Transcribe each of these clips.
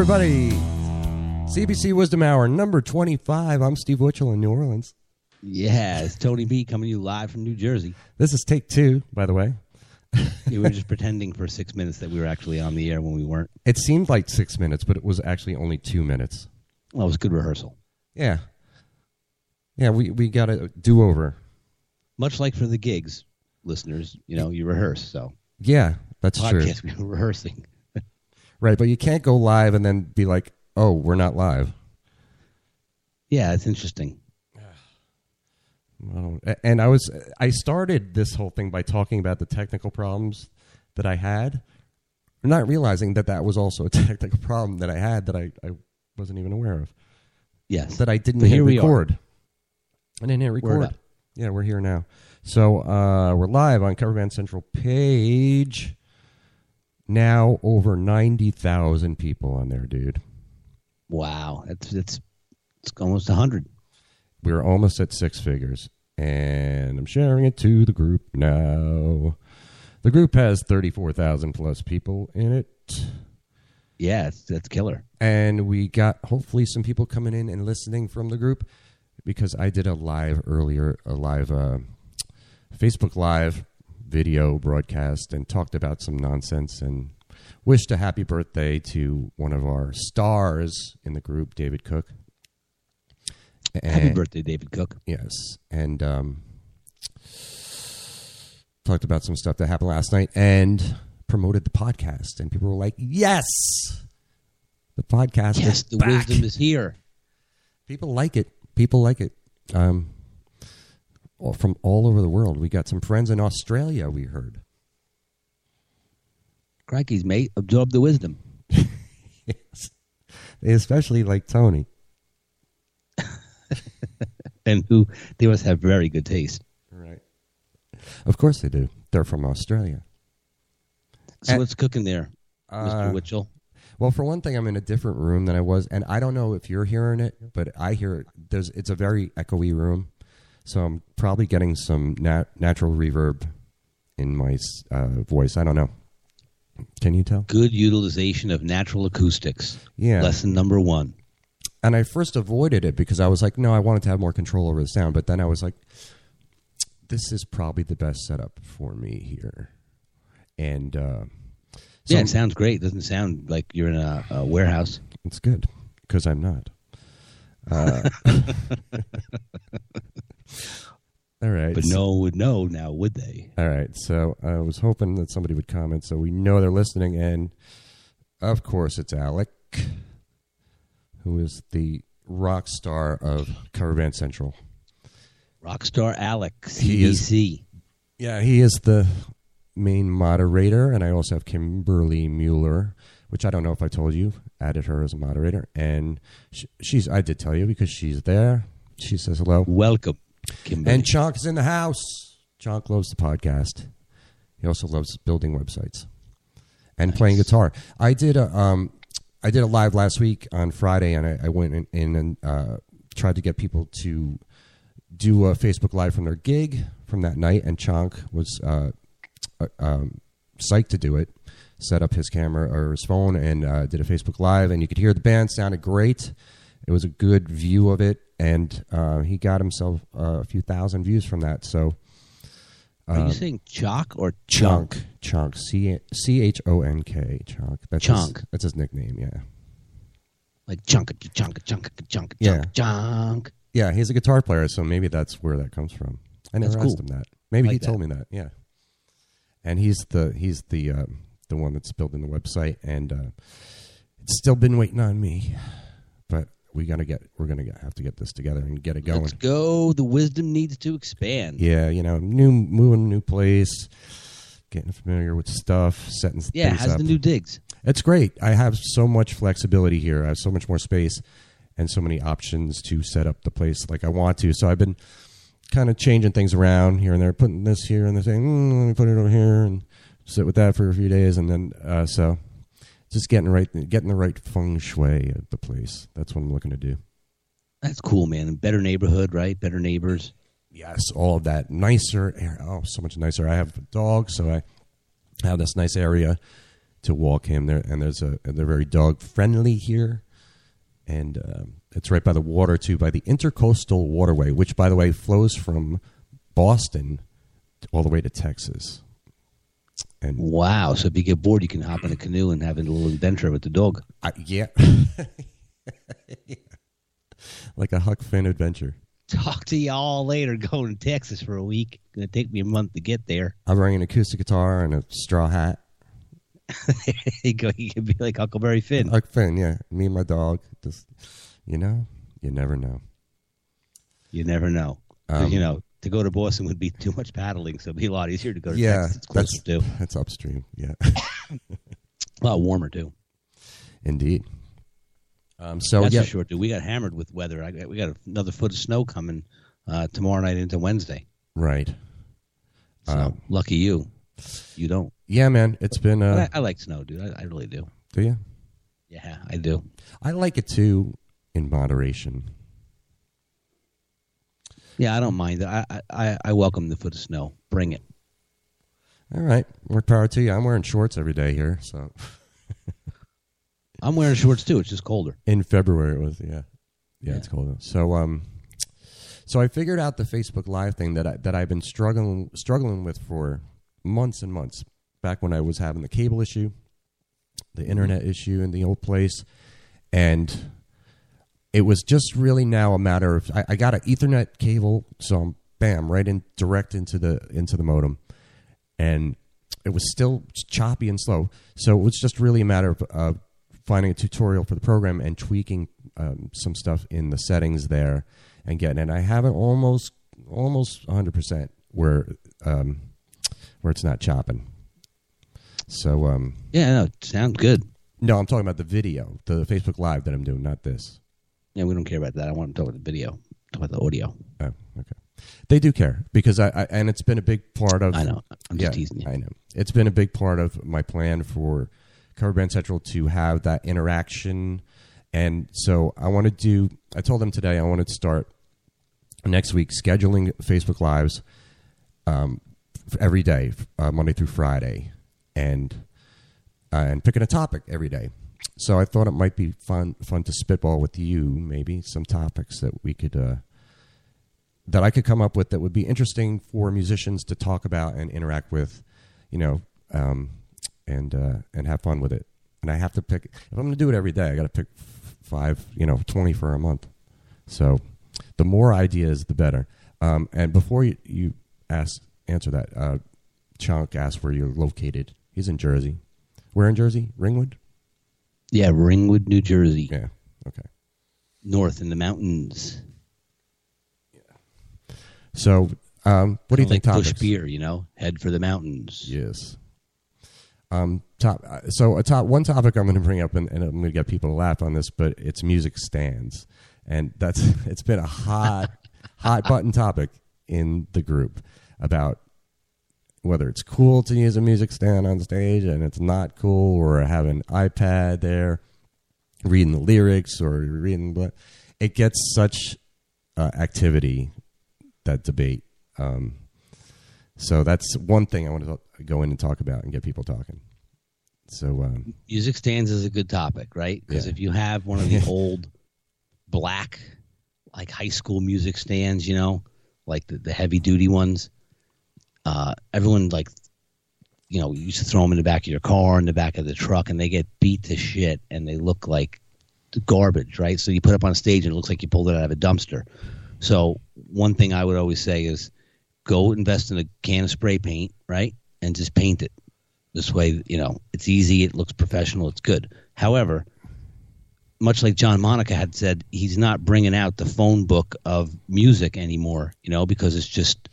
Everybody. CBC Wizdumb Hour, number 25. I'm Steve Witchell in New Orleans. Yeah, it's Tony B coming to you live from New Jersey. This is take two, by the way. We were just pretending for six minutes that we were actually on the air when we weren't. It seemed like six minutes, but it was actually only two minutes. Well, it was good rehearsal. Yeah. Yeah, we, we got a do over. Much like for the gigs, listeners, you know, you rehearse. So Yeah, that's true. podcast, we were rehearsing. Right, but you can't go live and then be like, oh, we're not live. Yeah, it's interesting. Well, And I was I started this whole thing by talking about the technical problems that I had, not realizing that that was also a technical problem that I had that I, I wasn't even aware of. Yes, That I didn't hit here we are. record. I didn't hit record. up. Yeah, we're here now. So uh, we're live on Coverband Central page. Now over ninety thousand people on there, dude. Wow, It's, it's it's almost a hundred. We're almost at six figures, and I'm sharing it to the group now. The group has 34,000 plus people in it. Yeah, it's, that's killer. And we got hopefully some people coming in and listening from the group because I did a live earlier, a live uh, Facebook Live video broadcast and talked about some nonsense and wished a happy birthday to one of our stars in the group, David Cook. Happy birthday, David Cook. Yes, and um, talked about some stuff that happened last night and promoted the podcast, and people were like, "Yes, the podcast Yes, is the back." wisdom is here. People like it. People like it. Um, from all over the world. We got some friends in Australia. We heard. Crikey's mate, absorb the wisdom. Yes. They especially like Tony. And who they must have very good taste. Right. Of course they do. They're from Australia. So Uh, what's cooking there, Uh, Mr. Witchell? Well, for one thing, I'm in a different room than I was, and I don't know if you're hearing it, but I hear it. There's, it's a very echoey room, so I'm probably getting some nat- natural reverb in my uh, voice. I don't know. Can you tell? Good utilization of natural acoustics. Yeah. Lesson number one. And I first avoided it because I was like, no, I wanted to have more control over the sound. But then I was like, this is probably the best setup for me here. And uh, so yeah, it sounds great. It doesn't sound like you're in a, a warehouse. it's good because I'm not. Uh, all right. But no one would know now, would they? All right. So I was hoping that somebody would comment so we know they're listening. And of course, it's Alec, who is the rock star of Cover Band Central. Rockstar Alex, He is- CBC. Yeah, he is the main moderator. And I also have Kimberly Mueller, which I don't know if I told you, added her as a moderator. And sh she's, I did tell you because she's there. She says hello. Welcome, Kimberly. And Chonk is in the house. Chonk loves the podcast. He also loves building websites and playing guitar. I did a um, I did a live last week on Friday, and I, I went in, in and uh, tried to get people to do a Facebook Live from their gig from that night, and Chonk was uh, uh, um, psyched to do it. Set up his camera or his phone and uh, did a Facebook Live, and you could hear the band sounded great. It was a good view of it, and uh, he got himself uh, a few thousand views from that. So Are you saying chalk or chunk? Chonk, C C H O N K, Chonk. That's Chonk. His, that's his nickname. Yeah, Like chunk, chunk, chunk, chunk, Yeah. chunk, chunk. yeah. He's a guitar player, so maybe that's where that comes from. I never That's asked cool. him that. Maybe Like he told that. me that. Yeah, and he's the he's the uh, the one that's building the website, and uh, it's still been waiting on me, but we gotta get we're gonna get, have to get this together and get it going. Let's go. The wisdom needs to expand. Yeah, you know, new moving new place, getting familiar with stuff, setting Yeah, how's up. the new digs? It's great. I have so much flexibility here. I have so much more space and so many options to set up the place like I want to. So I've been kind of changing things around here and there, putting this here and they're saying, mm, let me put it over here and sit with that for a few days. And then, uh, so just getting right, getting the right feng shui at the place. That's what I'm looking to do. That's cool, man. Better neighborhood, right? Better neighbors. Yes, all of that nicer air. Oh, so much nicer. I have a dog, so I have this nice area to walk him there, and there's a they're very dog friendly here, and um, it's right by the water too, by the Intercoastal Waterway, which by the way flows from Boston all the way to Texas. And Wow. So if you get bored, you can hop in a canoe and have a little adventure with the dog. I, yeah, like a Huck Finn adventure. Talk to y'all later. Going to Texas for a week. Gonna take me a month to get there. I'm wearing an acoustic guitar and a straw hat. you go. You can be like Huckleberry Finn. Huck Finn, yeah. Me and my dog. Just you know, you never know. You never know. Um, you know, to go to Boston would be too much paddling, so it'd be a lot easier to go to yeah, Texas. It's closer that's too. that's upstream. Yeah, A lot warmer too. indeed. Um, so That's yeah, for sure, dude. We got hammered with weather. I we got another foot of snow coming uh, tomorrow night into Wednesday. right. So Um, lucky you. You don't. Yeah, man, it's been. Uh, I, I like snow, dude. I, I really do. do you? Yeah, I do. I like it too, in moderation. Yeah, I don't mind. I I, I, welcome the foot of snow. Bring it. All right, more power to you. I'm wearing shorts every day here, so I'm wearing shorts too. It's just colder. in February it was. Yeah, yeah, Yeah. it's cold. So um, so I figured out the Facebook Live thing that I, that I've been struggling struggling with for months and months. Back when I was having the cable issue, the internet issue in the old place, and it was just really now a matter of I, I got an Ethernet cable, so I'm bam right in direct into the into the modem, and it was still choppy and slow. So it was just really a matter of uh, finding a tutorial for the program and tweaking um, some stuff in the settings there and getting it. I have it almost almost 100 percent where um, where it's not chopping. So um, Yeah, no, sounds good. no, I'm talking about the video, the Facebook Live that I'm doing, not this. Yeah, we don't care about that. I want to talk about the video. Talk about the audio. Oh, okay. They do care because I, I and it's been a big part of. I know. I'm just yeah, teasing you. I know. It's been a big part of my plan for Cover Band Central to have that interaction, and so I want to do. I told them today I want to start next week scheduling Facebook Lives um, every day, uh, Monday through Friday, and uh, and picking a topic every day. So I thought it might be fun fun to spitball with you, maybe some topics that we could uh, that I could come up with that would be interesting for musicians to talk about and interact with, you know, um, and uh, and have fun with it. And I have to pick if I'm going to do it every day. I got to pick five, you know, twenty for a month. So the more ideas, the better. Um, and before you, you ask answer that, uh, Chunk asked where you're located. He's in Jersey. Where in Jersey? Ringwood. Yeah, Ringwood, New Jersey, Yeah. Okay. north in the mountains. Yeah. So, um, what do you think? like Topics? beer, you know, head for the mountains. Yes. Um, top. uh, So a top one topic I'm going to bring up, and, and I'm going to get people to laugh on this, but it's music stands, and that's it's been a hot, hot button topic in the group about whether it's cool to use a music stand on stage and it's not cool, or have an iPad there. reading the lyrics or reading what it gets such uh, activity that debate. Um, so that's one thing I want to go in and talk about and get people talking. So um, music stands is a good topic, right? Because Yeah. if you have one of the old black, like high school music stands, you know, like the, the heavy duty ones, uh, everyone like, you know, you used to throw them in the back of your car, in the back of the truck, and they get beat to shit, and they look like garbage, right? So you put up on stage, and it looks like you pulled it out of a dumpster. So one thing I would always say is, go invest in a can of spray paint, right, and just paint it. This way, you know, it's easy, it looks professional, it's good. However, much like John Monica had said, he's not bringing out the phone book of music anymore, you know, because it's just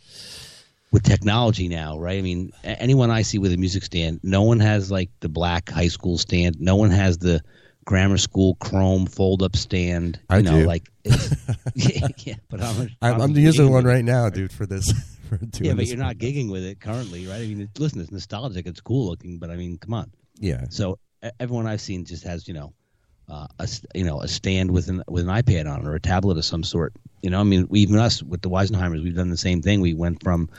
with technology now, right? I mean, anyone I see with a music stand, no one has like the black high school stand, no one has the grammar school chrome fold up stand. You I know, do. like yeah, yeah, but I'm, I'm, I'm using one right now, dude, for this. For Yeah, but you're not gigging with it currently, right? I mean, it, listen, it's nostalgic, it's cool looking, but I mean, come on. Yeah, So everyone I've seen just has, you know, uh, a you know a stand with an with an iPad on or a tablet of some sort. You know, I mean, even us with the Weisenheimers, we've done the same thing. We went from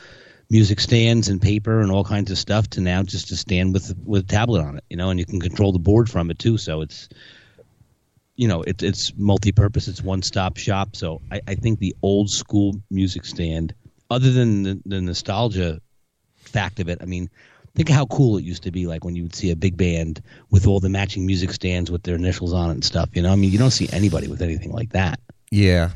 music stands and paper and all kinds of stuff to now just a stand with with a tablet on it. You know, and you can control the board from it too. So it's you know it, it's multi-purpose. It's one-stop shop. So I, I think the old school music stand, other than the, the nostalgia fact of it, I mean, think how cool it used to be like when you would see a big band with all the matching music stands with their initials on it and stuff you know i mean you don't see anybody with anything like that yeah.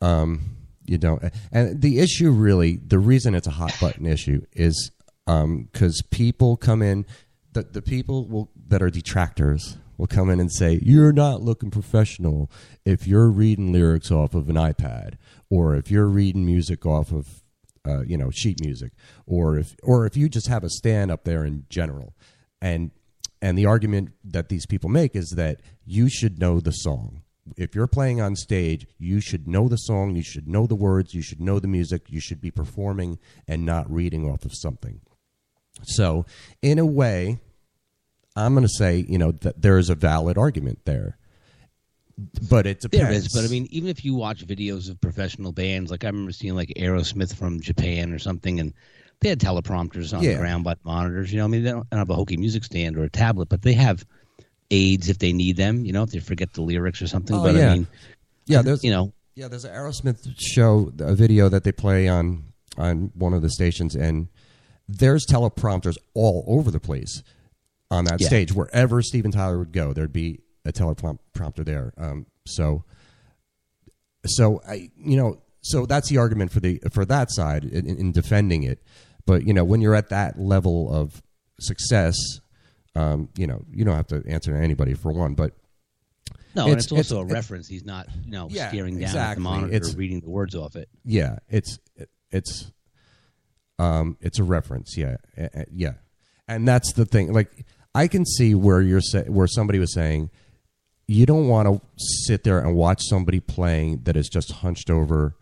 Um, you don't. And the issue, really, the reason it's a hot button issue is because people come in, the the people will that are detractors will come in and say you're not looking professional if you're reading lyrics off of an iPad or if you're reading music off of uh, you know sheet music or if or if you just have a stand up there in general. And and the argument that these people make is that you should know the song. If you're playing on stage you should know the song you should know the words you should know the music you should be performing and not reading off of something. So in a way i'm going to say you know that there is a valid argument there but it depends there is but i mean even if you watch videos of professional bands like i remember seeing like aerosmith from japan or something and they had teleprompters on Yeah. the ground but monitors you know i mean they don't have a hokey music stand or a tablet but they have aids if they need them you know if they forget the lyrics or something Oh, but yeah. i mean yeah there's you know Yeah, there's an Aerosmith show, a video that they play on on one of the stations, and there's teleprompters all over the place on that Yeah. stage. Wherever Steven Tyler would go, there'd be a teleprompter there. Um, so, so I, you know, so that's the argument for the for that side in, in defending it. But you know, when you're at that level of success, um, you know, you don't have to answer to anybody for one, but no and It's- it's also it's- a reference. He's not you know Yeah, staring down at the monitor It's- or reading the words off it. Yeah it's it's um it's a reference. Yeah yeah. And that's the thing. Like i can see where you're say, where somebody was saying you don't want to sit there and watch somebody playing that is just hunched over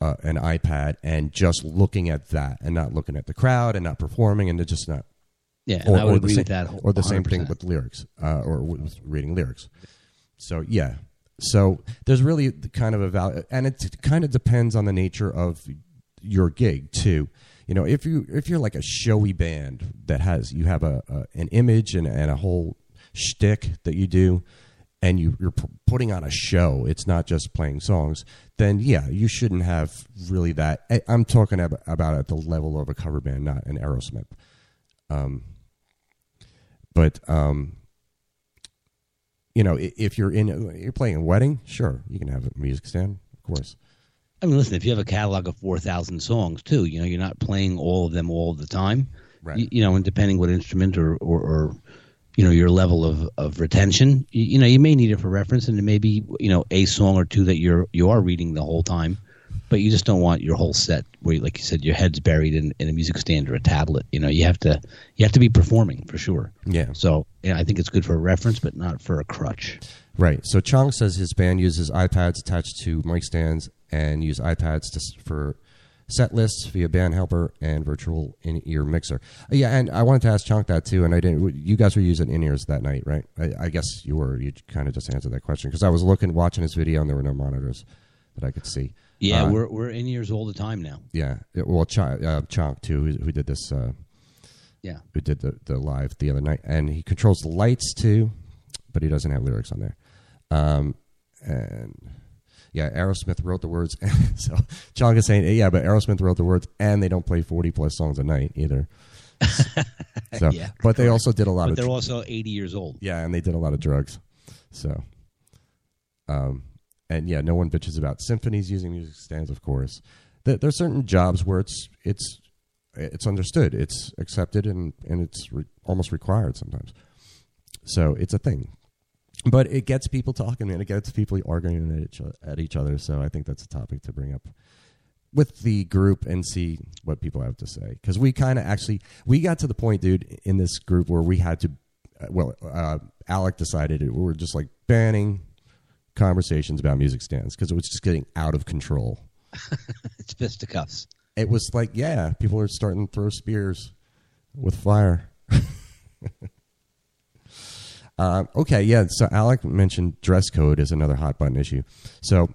uh, an ipad and just looking at that and not looking at the crowd and not performing and they're just not yeah and i would agree same, with that whole- or the same thing with lyrics uh, or with reading lyrics. So yeah, so there's really kind of a value, and it kind of depends on the nature of your gig too. You know, if you if you're like a showy band that has you have a, a an image and, and a whole shtick that you do, and you, you're p- putting on a show, it's not just playing songs. Then yeah, you shouldn't have really that. I- I'm talking ab- about at the level of a cover band, not an Aerosmith. Um, but um, you know, if you're in, you're playing a wedding, sure, you can have a music stand, of course. I mean, listen, if you have a catalog of 4,000 songs, too, you know, you're not playing all of them all the time. Right. You, you know, and depending what instrument or, or, or you know, your level of, of retention, you, you know, you may need it for reference and it may be, you know, a song or two that you're, you are reading the whole time, but you just don't want your whole set where, like you said, your head's buried in, in a music stand or a tablet. You know, you have to, you have to be performing for sure. Yeah. So, yeah, I think it's good for a reference, but not for a crutch. Right. So Chonk says his band uses iPads attached to mic stands and use iPads to, for set lists via Band Helper and virtual in-ear mixer. Uh, yeah, and I wanted to ask Chunk that too, and I didn't. You guys were using in-ears that night, right? I, I guess you were. You kind of just answered that question because I was looking, watching his video, and there were no monitors that I could see. Yeah, Uh, we're we're in ears all the time now. yeah. It- Well, Ch- uh, Chunk too, who, who did this. Uh, Yeah. who did the, the live the other night, and he controls the lights too, but he doesn't have lyrics on there. Um, and yeah, Aerosmith wrote the words. so Chonk is saying, yeah, but Aerosmith wrote the words, and they don't play forty plus songs a night either. so, Yeah, but they also did a lot But of they're also 80 years old. yeah, and they did a lot of drugs. So, um, and yeah, no one bitches about symphonies using music stands. Of course, there, there are certain jobs where it's it's it's understood, it's accepted, and and it's re- almost required sometimes. So it's a thing, but it gets people talking and it gets people arguing at each, at each other. So I think that's a topic to bring up with the group and see what people have to say because we kind of actually we got to the point dude in this group where we had to uh, well uh, alec decided it, we were just like banning conversations about music stands because it was just getting out of control It's fisticuffs. it was like yeah people are starting to throw spears with fire um, okay yeah so alec mentioned dress code is another hot button issue so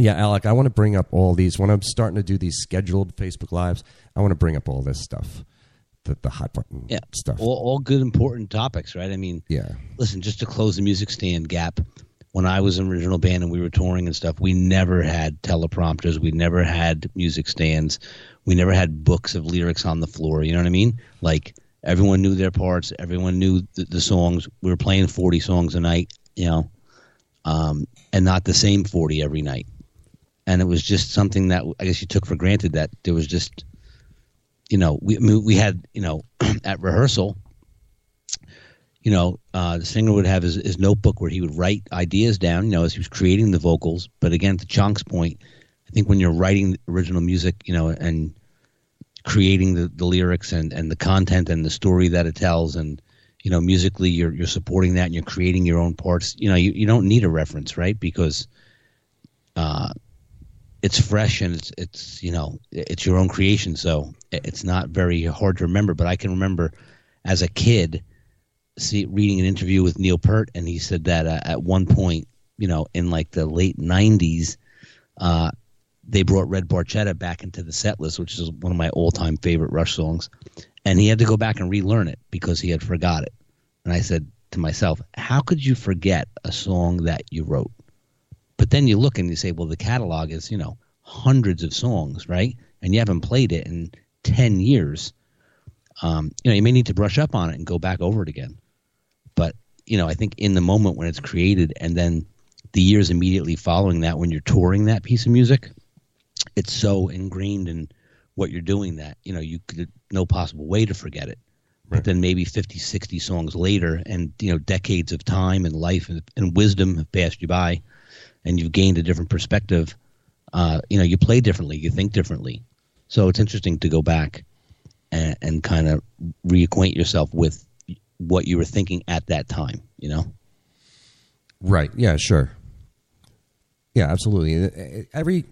yeah, Alec, I want to bring up all these. When I'm starting to do these scheduled Facebook Lives, I want to bring up all this stuff, the, the hot button Yeah. stuff. All, all good, important topics, right? I mean, yeah, listen, just to close the music stand gap, when I was in original band and we were touring and stuff, we never had teleprompters. We never had music stands. We never had books of lyrics on the floor. You know what I mean? Like everyone knew their parts. Everyone knew the, the songs. We were playing 40 songs a night, you know, um, and not the same 40 every night. And it was just something that I guess you took for granted that there was just, you know, we I mean, we had, you know, at rehearsal, you know, uh, the singer would have his, his notebook where he would write ideas down, you know, as he was creating the vocals. But again, to Chonk's point, I think when you're writing original music, you know, and creating the, the lyrics and, and the content and the story that it tells and, you know, musically you're, you're supporting that and you're creating your own parts, you know, you, you don't need a reference, right? Because, uh, it's fresh and it's, it's, you know, it's your own creation. So it's not very hard to remember, but I can remember as a kid, see reading an interview with Neil Peart, and he said that uh, at one point, you know, in like the late '90s, uh, they brought Red Barchetta back into the set list, which is one of my all-time favorite Rush songs, and he had to go back and relearn it because he had forgot it. And I said to myself, "How could you forget a song that you wrote?" But then you look and you say, "Well, the catalog is you know hundreds of songs, right? And you haven't played it in ten years." Um, you know, you may need to brush up on it and go back over it again but you know i think in the moment when it's created and then the years immediately following that when you're touring that piece of music it's so ingrained in what you're doing that you know you could no possible way to forget it but then maybe 50 60 songs later and you know decades of time and life and, and wisdom have passed you by and you've gained a different perspective uh, you know you play differently you think differently so it's interesting to go back and, and kind of reacquaint yourself with what you were thinking at that time you know right. Yeah, sure. Yeah, absolutely. Every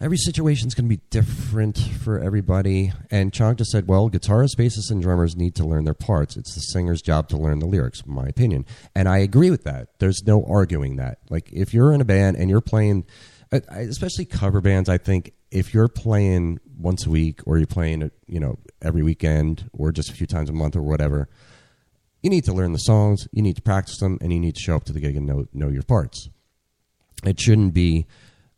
every situation's going to be different for everybody. And Chonk just said, well, guitarists, bassists, and drummers need to learn their parts. It's the singer's job to learn the lyrics, my opinion. And I agree with that. There's no arguing that. Like, if you're in a band and you're playing, uh, especially cover bands, I think if you're playing once a week or you're playing, you know, every weekend or just a few times a month or whatever, you need to learn the songs, you need to practice them, and you need to show up to the gig and know, know your parts. It shouldn't be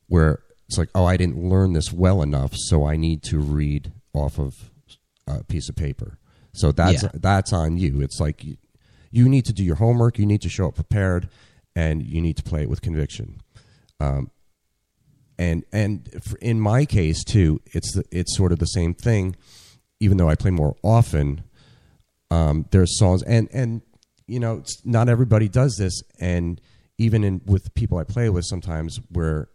where it's like, oh, I didn't learn this well enough, so I need to read off of a piece of paper. So that's Yeah. that's on you. It's like you, you need to do your homework, you need to show up prepared, and you need to play it with conviction. Um, and and for, in my case too, it's the, it's sort of the same thing. Even though I play more often, um, there's songs and and you know it's, not everybody does this and even in with people i play with sometimes where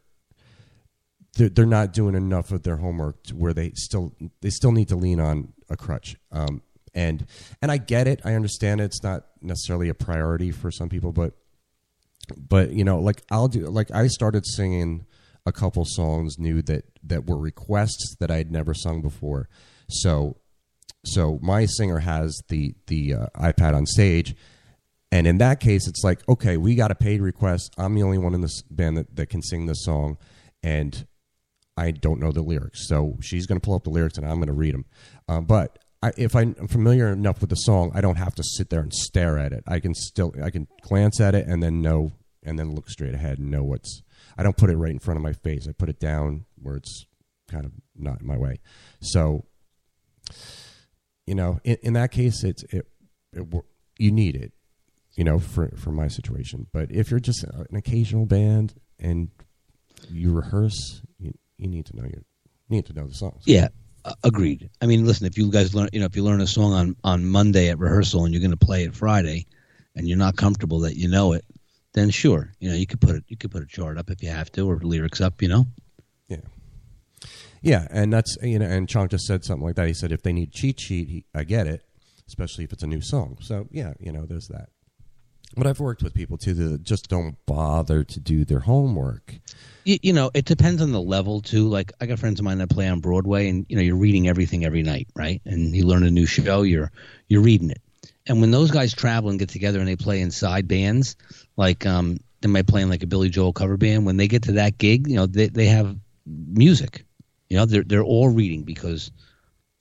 they're, they're not doing enough of their homework to where they still they still need to lean on a crutch um, and and i get it i understand it. it's not necessarily a priority for some people but but you know like i'll do like i started singing a couple songs new that that were requests that I had never sung before. So so my singer has the the uh, iPad on stage, and in that case, it's like okay, we got a paid request. I'm the only one in this band that, that can sing this song, and I don't know the lyrics. So she's going to pull up the lyrics, and I'm going to read them. Um, but I, if I'm familiar enough with the song, I don't have to sit there and stare at it. I can still I can glance at it and then know and then look straight ahead and know what's. I don't put it right in front of my face. I put it down where it's kind of not in my way. So you know, in, in that case, it's it, it, you need it, you know, for for my situation. But if you're just an occasional band and you rehearse, you, you need to know your need to know the songs. Yeah, uh, agreed. I mean, listen, if you guys learn, you know, if you learn a song on on Monday at rehearsal and you're going to play it Friday, and you're not comfortable that you know it, then sure, you know, you could put it, you could put a chart up if you have to, or lyrics up, you know. Yeah. Yeah, and that's you know, and Chonk just said something like that. He said if they need cheat sheet, he, I get it, especially if it's a new song. So yeah, you know, there's that. But I've worked with people too that just don't bother to do their homework. You, you know, it depends on the level too. Like I got friends of mine that play on Broadway, and you know, you're reading everything every night, right? And you learn a new show, you're you're reading it. And when those guys travel and get together and they play in side bands, like um, they might play in like a Billy Joel cover band. When they get to that gig, you know, they they have music you know, they're they're all reading because,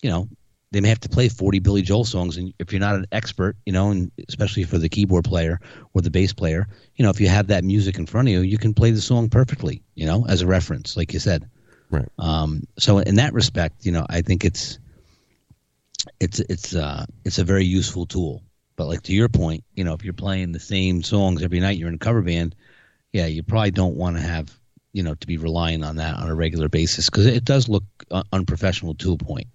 you know, they may have to play 40 Billy Joel songs, and if you're not an expert, you know, and especially for the keyboard player or the bass player, you know, if you have that music in front of you, you can play the song perfectly, you know, as a reference, like you said. Right. Um, so in that respect, you know, I think it's it's it's uh it's a very useful tool. But like to your point, you know, if you're playing the same songs every night, you're in a cover band, yeah, you probably don't want to have you know to be relying on that on a regular basis because it does look unprofessional to a point.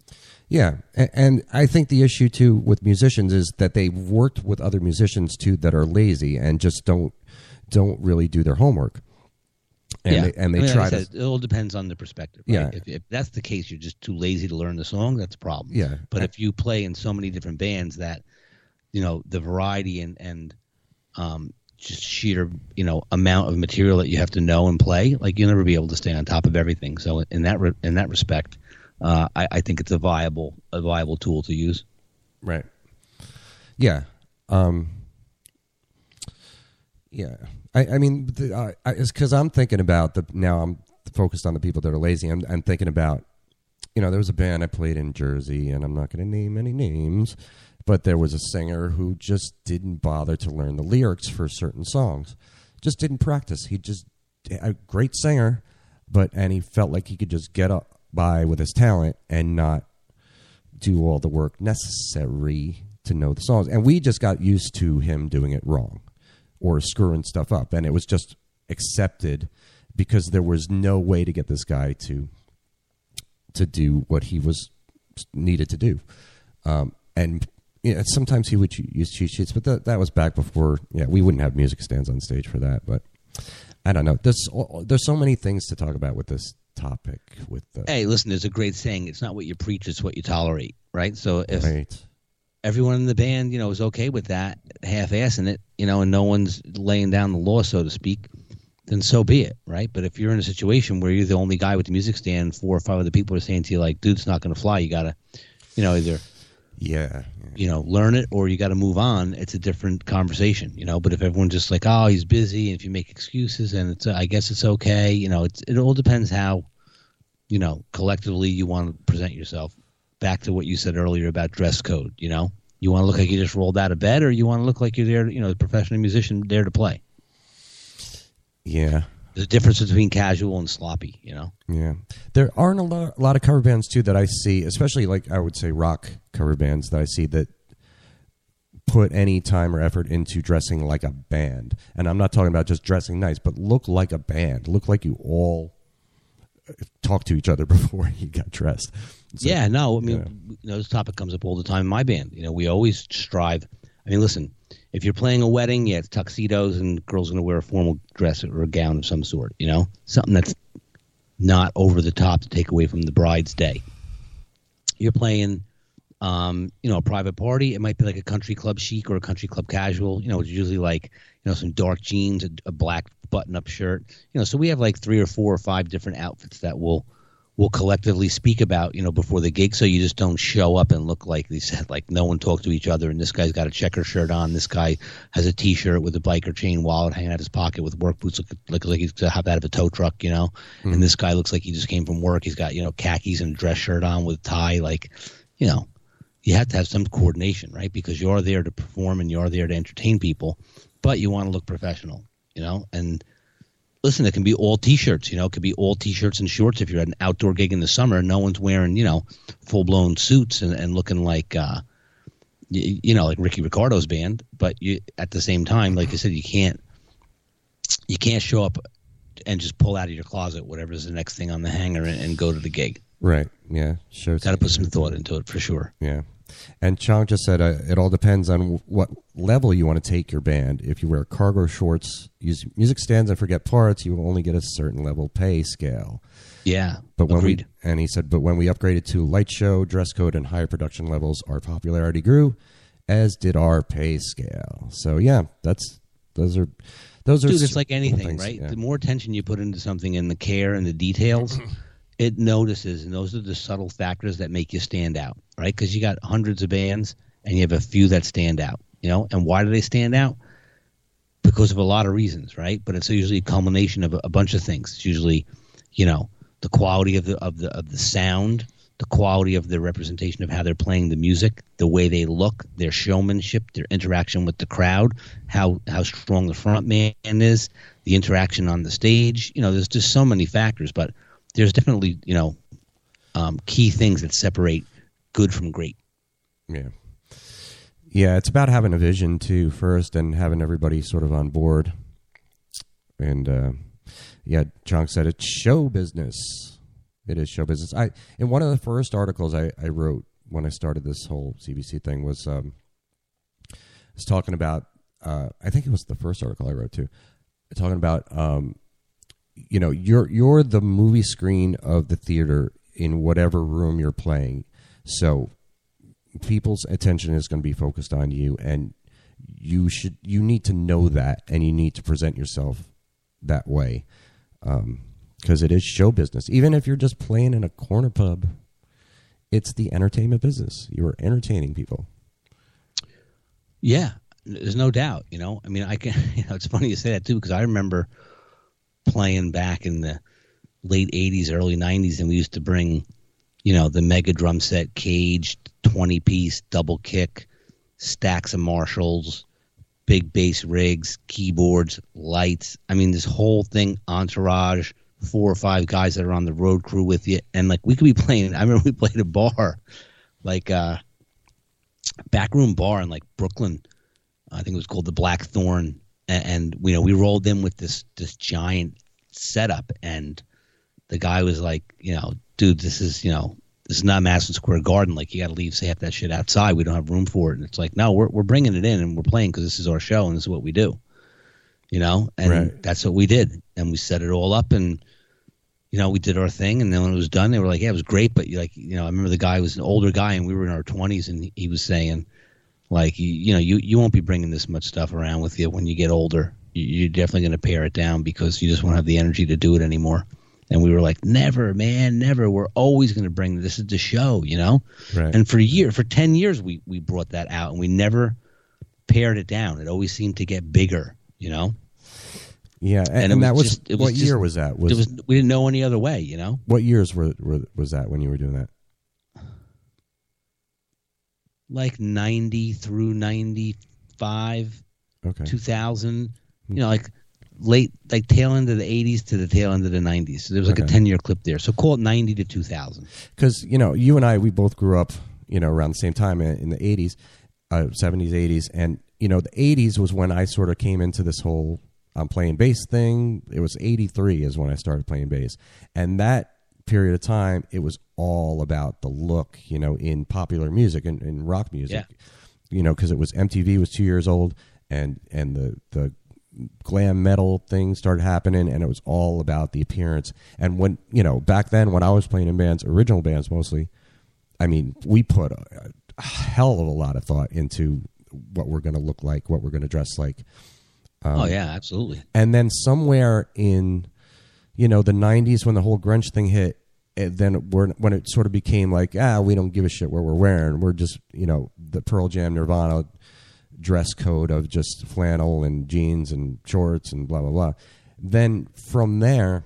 Yeah, and I think the issue too with musicians is that they've worked with other musicians too that are lazy and just don't don't really do their homework. And yeah, they, and they I mean, try like said, to. It all depends on the perspective. Right? Yeah. If, if that's the case, you're just too lazy to learn the song. That's a problem. Yeah. But if you play in so many different bands that, you know, the variety and and um, just sheer you know amount of material that you have to know and play like you'll never be able to stay on top of everything so in that re- in that respect uh, I, I think it's a viable a viable tool to use Right. Yeah. Um, yeah. I, I mean, the, I, it's because I'm thinking about the now. I'm focused on the people that are lazy. I'm, I'm thinking about, you know, there was a band I played in Jersey, and I'm not going to name any names, but there was a singer who just didn't bother to learn the lyrics for certain songs. Just didn't practice. He just a great singer, but and he felt like he could just get up by with his talent and not do all the work necessary to know the songs. And we just got used to him doing it wrong or screwing stuff up. And it was just accepted because there was no way to get this guy to to do what he was needed to do. Um, and you know, sometimes he would use cheat sheets, but that that was back before. Yeah, we wouldn't have music stands on stage for that. But I don't know. There's there's so many things to talk about with this topic. With the hey listen there's a great saying it's not what you preach it's what you tolerate right so if right, everyone in the band you know is okay with that half-assing it you know and no one's laying down the law so to speak then so be it right but if you're in a situation where you're the only guy with the music stand four or five other people are saying to you like dude it's not going to fly you gotta you know either yeah, you know learn it or you got to move on. It's a different conversation you know but if everyone's just like oh he's busy and if you make excuses and it's i guess it's okay you know it's it all depends how you know collectively you want to present yourself. Back to what you said earlier about dress code you know? You want to look like you just rolled out of bed or you want to look like you're there you know a professional musician there to play? Yeah. A difference between casual and sloppy you know Yeah, there aren't a lot, a lot of cover bands too that I see, especially like I would say rock cover bands that I see that put any time or effort into dressing like a band. And I'm not talking about just dressing nice, but look like a band. Look like you all talk to each other before you got dressed. So, yeah, no, I mean, you know, this topic comes up all the time in my band. You know, we always strive. I mean, listen, if you're playing a wedding, yeah, it's tuxedos and girls going to wear a formal dress or a gown of some sort. You know, something that's not over the top to take away from the bride's day. You're playing um, you know, a private party. It might be like a country club chic or a country club casual. You know, it's usually like you know some dark jeans, a, a black button-up shirt. You know, so we have like three or four or five different outfits that will will collectively speak about, you know, before the gig, so you just don't show up and look like they said, like no one talked to each other, and this guy's got a checker shirt on, this guy has a T-shirt with a biker chain wallet hanging out of his pocket with work boots, look, look like he's hopped out of a tow truck, you know, mm-hmm. and this guy looks like he just came from work. He's got you know khakis and a dress shirt on with tie, like, you know, you have to have some coordination, right? Because you're there to perform and you're there to entertain people, but you want to look professional, you know, and listen, it can be all t-shirts. You know, it could be all t-shirts and shorts. If you're at an outdoor gig in the summer, no one's wearing you know full blown suits and, and looking like uh, you, you, know like Ricky Ricardo's band. But you at the same time, like I said, you can't you can't show up and just pull out of your closet whatever's the next thing on the hanger and, and go to the gig. Right. Yeah. Sure. Got to put some thought into it for sure. Yeah. And Chonk just said uh, it all depends on what level you want to take your band. If you wear cargo shorts, use music stands, and forget parts, you will only get a certain level pay scale. Yeah, but when agreed. we and he said, but when we upgraded to light show, dress code, and higher production levels, our popularity grew, as did our pay scale. So yeah, that's those are those are. Dude, it's like anything, things, right? Yeah. The more attention you put into something and the care and the details. it notices, and those are the subtle factors that make you stand out, right? Because you got hundreds of bands, and you have a few that stand out, you know. And why do they stand out? Because of a lot of reasons, right? But it's usually a culmination of a, a bunch of things. It's usually, you know, the quality of the of the of the sound, the quality of the representation of how they're playing the music, the way they look, their showmanship, their interaction with the crowd, how how strong the front man is, the interaction on the stage. You know, there's just so many factors, but there's definitely you know um, key things that separate good from great. Yeah, yeah. It's about having a vision too first, and having everybody sort of on board. And uh, yeah, Chonk said it's show business. It is show business. I in one of the first articles I, I wrote when I started this whole CBC thing was um, was talking about. Uh, I think it was the first article I wrote too, talking about um, you know you're you're the movie screen of the theater in whatever room you're playing. So people's attention is going to be focused on you and you should you need to know that and you need to present yourself that way because um, it is show business. Even if you're just playing in a corner pub it's the entertainment business. You're entertaining people. Yeah there's no doubt you know? I mean i can you know it's funny you say that too because i remember playing back in the late 80s, early 90s, and we used to bring, you know, the mega drum set, caged, 20 piece, double kick, stacks of Marshalls, big bass rigs, keyboards, lights. I mean, this whole thing, entourage, four or five guys that are on the road crew with you. And like, we could be playing, I remember we played a bar, like, uh, backroom bar in like Brooklyn. I think it was called the Blackthorn and, and you know we rolled in with this this giant setup, and the guy was like, you know, dude, this is you know this is not Madison Square Garden. Like you got to leave half that shit outside. We don't have room for it. And it's like, no, we're we're bringing it in and we're playing because this is our show and this is what we do. You know, and right. that's what we did, and we set it all up and. You know, we did our thing, and then when it was done, they were like, "Yeah, it was great." But like, you know, I remember the guy was an older guy, and we were in our twenties, and he was saying, like you, you know, you you won't be bringing this much stuff around with you when you get older. You're definitely going to pare it down because you just won't have the energy to do it anymore. And we were like, never, man, never. We're always going to bring this is the show, you know. Right. And for a year, for ten years, we we brought that out, and we never pared it down. It always seemed to get bigger, you know. Yeah, and, and was that was, just, what was year was that? Was, was, we didn't know any other way, you know. What years were, were was that when you were doing that? Like 90 through 95 okay. 2000 you know like late like tail end of the 80s to the tail end of the 90s so there was like okay. a 10 year clip there. So call it 90 to 2000 because you know you and i we both grew up you know around the same time in the 80s uh, 70s 80s and you know the 80s was when i sort of came into this whole i'm playing bass thing. It was 83 is when i started playing bass. And that period of time, it was all about the look, you know, in popular music and, in rock music. Yeah. You know, because it was MTV was two years old, and and the the glam metal thing started happening, and it was all about the appearance. And when you know back then, when I was playing in bands, original bands mostly, I mean, we put a, a hell of a lot of thought into what we're going to look like, what we're going to dress like. oh um, yeah, absolutely. And then somewhere in, you know, the '90s when the whole grunge thing hit, and then we're, when it sort of became like, ah, we don't give a shit what we're wearing. We're just, you know, the Pearl Jam, Nirvana dress code of just flannel and jeans and shorts and blah blah blah. Then from there,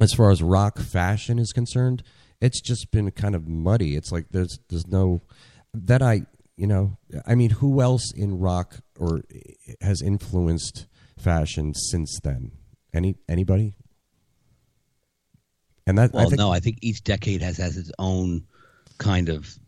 as far as rock fashion is concerned, it's just been kind of muddy. It's like there's there's no that I you know I mean who else in rock or has influenced fashion since then? Any anybody? And that Well, I think, no, I think each decade has has its own kind of,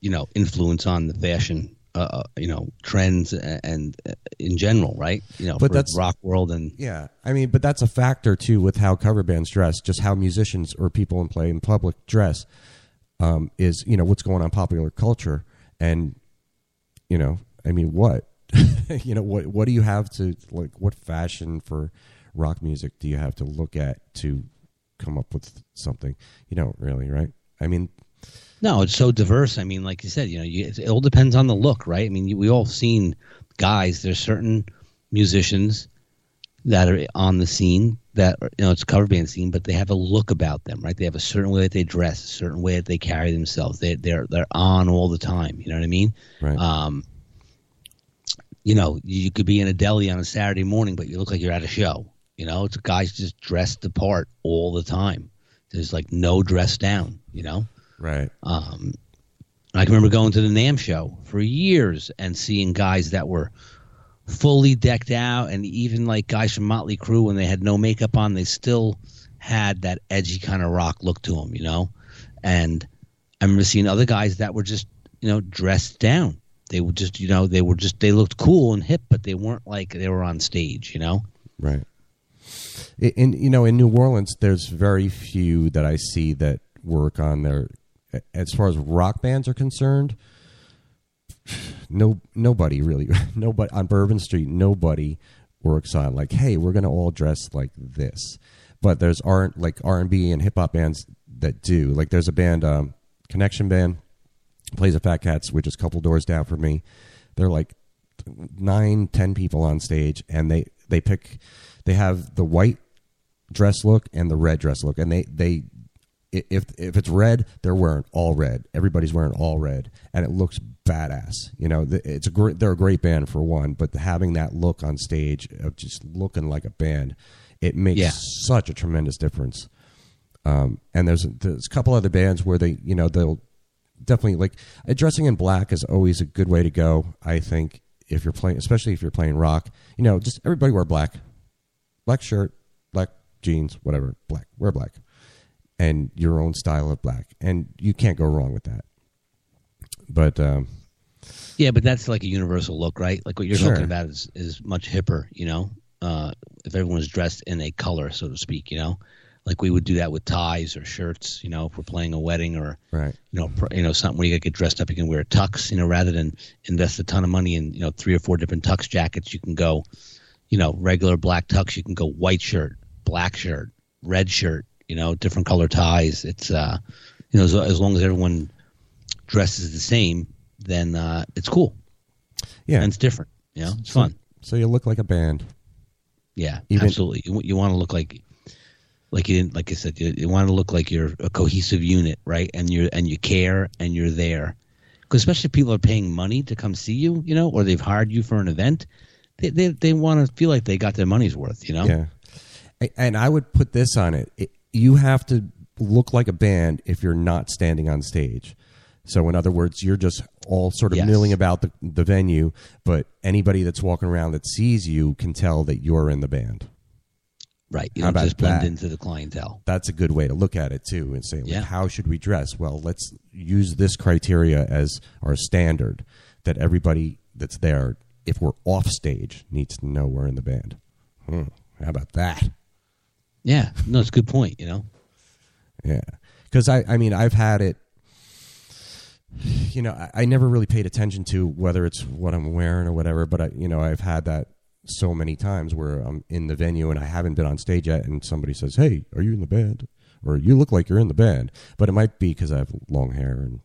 you know, influence on the fashion, uh, uh, you know, trends and, and uh, in general, right? You know, But that's- rock world and Yeah, I mean, but that's a factor too with how cover bands dress, just how musicians or people in play in public dress. Um, is you know what's going on in popular culture, and you know, I mean, what you know, what what do you have to like? What fashion for rock music do you have to look at to come up with something? You don't really, right? I mean, No, it's so diverse. I mean, like you said, you know, you, it all depends on the look, right? I mean, you, we all seen guys. There's certain musicians that are on the scene that are, you know it's a cover band scene, but they have a look about them, right? They have a certain way that they dress, a certain way that they carry themselves. They they're they're on all the time. You know what I mean? right? Um, you know, you could be in a deli on a Saturday morning, but you look like you're at a show. You know, it's guys just dressed the part all the time. There's like no dress down. You know. right. Um, I can remember going to the NAMM show for years and seeing guys that were fully decked out, and even like guys from Motley Crue when they had no makeup on, they still had that edgy kind of rock look to them, you know. And I remember seeing other guys that were just, you know, dressed down. They were just, you know, they were just they looked cool and hip, but they weren't like they were on stage, you know. Right. In you know in New Orleans, there's very few that I see that work on their. As far as rock bands are concerned, no nobody really nobody on Bourbon Street nobody works on like hey we're gonna all dress like this, but there's aren't like R and B and hip hop bands that do like there's a band um, Connection Band plays at Fat Cats which is a couple doors down from me. They're like nine ten people on stage and they they pick they have the white dress look and the red dress look. And they they if if it's red they're wearing all red. Everybody's wearing all red. And it looks badass. You know it's a great they're a great band for one but having that look on stage of just looking like a band it makes Yeah. such a tremendous difference. Um, and there's there's a couple other bands where they you know they'll definitely like uh, dressing in black is always a good way to go. I think if you're playing, especially if you're playing rock, you know, just everybody wear black, black shirt, jeans, whatever, black, wear black, and your own style of black, and you can't go wrong with that. But um, Yeah, but that's like a universal look, right? Like what you're Sure. talking about is is much hipper, you know. Uh, if everyone was dressed in a color, so to speak, you know, like we would do that with ties or shirts, you know, if we're playing a wedding or right, you know, pr- you know, something where you get dressed up, you can wear tux, you know, rather than invest a ton of money in you know three or four different tux jackets. You can go, you know, regular black tux. You can go white shirt, black shirt, red shirt, you know, different color ties. It's uh, you know, as, as long as everyone dresses the same, then uh, it's cool yeah. and it's different. You know, it's So- fun. So you look like a band. Yeah, Even- absolutely. You, you want to look like, like you, didn't, like I said, you, you want to look like you're a cohesive unit, right? And you're and you care and you're there, because especially if people are paying money to come see you, you know, or they've hired you for an event, they they, they want to feel like they got their money's worth, you know. Yeah. And I would put this on it. it. You have to look like a band if you're not standing on stage. So, in other words, you're just all sort of Yes. milling about the, the venue, but anybody that's walking around that sees you can tell that you're in the band. Right. You How don't about just blend that? into the clientele. That's a good way to look at it, too, and say, like, Yeah. how should we dress? Well, let's use this criteria as our standard that everybody that's there, if we're off stage, needs to know we're in the band. Hmm. How about that? Yeah. No, it's a good point. You know. Yeah, because I, I mean, I've had it. You know, I, I never really paid attention to whether it's what I'm wearing or whatever, but I, you know, I've had that so many times where I'm in the venue and I haven't been on stage yet, and somebody says, "Hey, are you in the band?" or "You look like you're in the band," but it might be because I have long hair and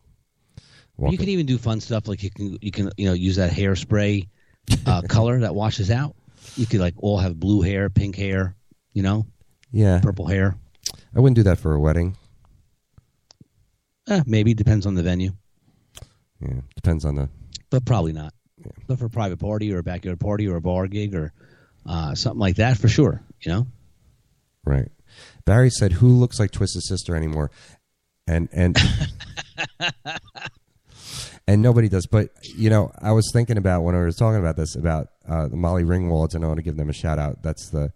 you can it- even do fun stuff like you can you can you know use that hairspray uh, color that washes out. You could like all have blue hair, pink hair, you know, yeah, purple hair. I wouldn't do that for a wedding. Eh, maybe depends on the venue, Yeah, depends on the. but probably not. But for a private party or a backyard party or a bar gig or uh, something like that, for sure. You know, Right. Barry said, "Who looks like Twisted Sister anymore?" And and and nobody does. But you know, I was thinking about when I was talking about this about uh, the Molly Ringwalds, and I want to give them a shout out. That's the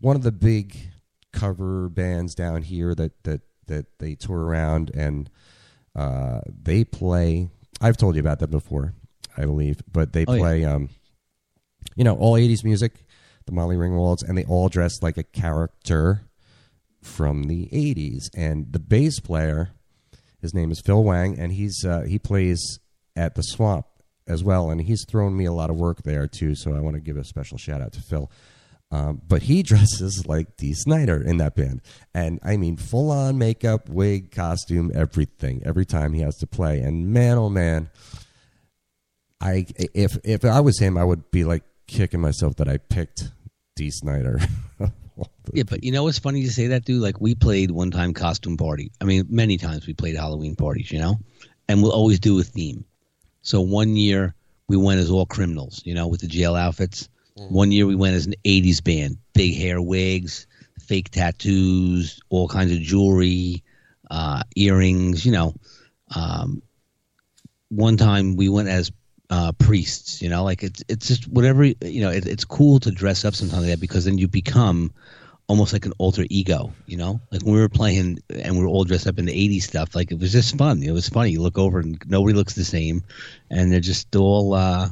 one of the big cover bands down here that that that they tour around and uh, they play. I've told you about that before, I believe, but they Oh, yeah. play. Um, you know, all '80s music, the Molly Ringwalds, and they all dress like a character from the '80s. And the bass player, his name is Phil Wang, and he's uh, he plays at the Swamp as well, and he's thrown me a lot of work there too. So I want to give a special shout out to Phil. Um, but he dresses like Dee Snider in that band, and I mean full on makeup, wig, costume, everything. Every time he has to play, and man, oh man, I if if I was him, I would be like kicking myself that I picked Dee Snider. Yeah, but you know what's funny to say that, dude? Like we played one time costume party. I mean, many times we played Halloween parties, you know, and we'll always do a theme. So one year we went as all criminals, you know, with the jail outfits. One year we went as an '80s band, big hair, wigs, fake tattoos, all kinds of jewelry, uh, earrings, you know. Um, one time we went as uh, priests. You know, like it's it's just whatever you know. It, it's cool to dress up sometimes like that because then you become almost like an alter ego. You know, like when we were playing and we were all dressed up in the '80s stuff. Like it was just fun. It was funny. You look over and nobody looks the same, and they're just all. Uh,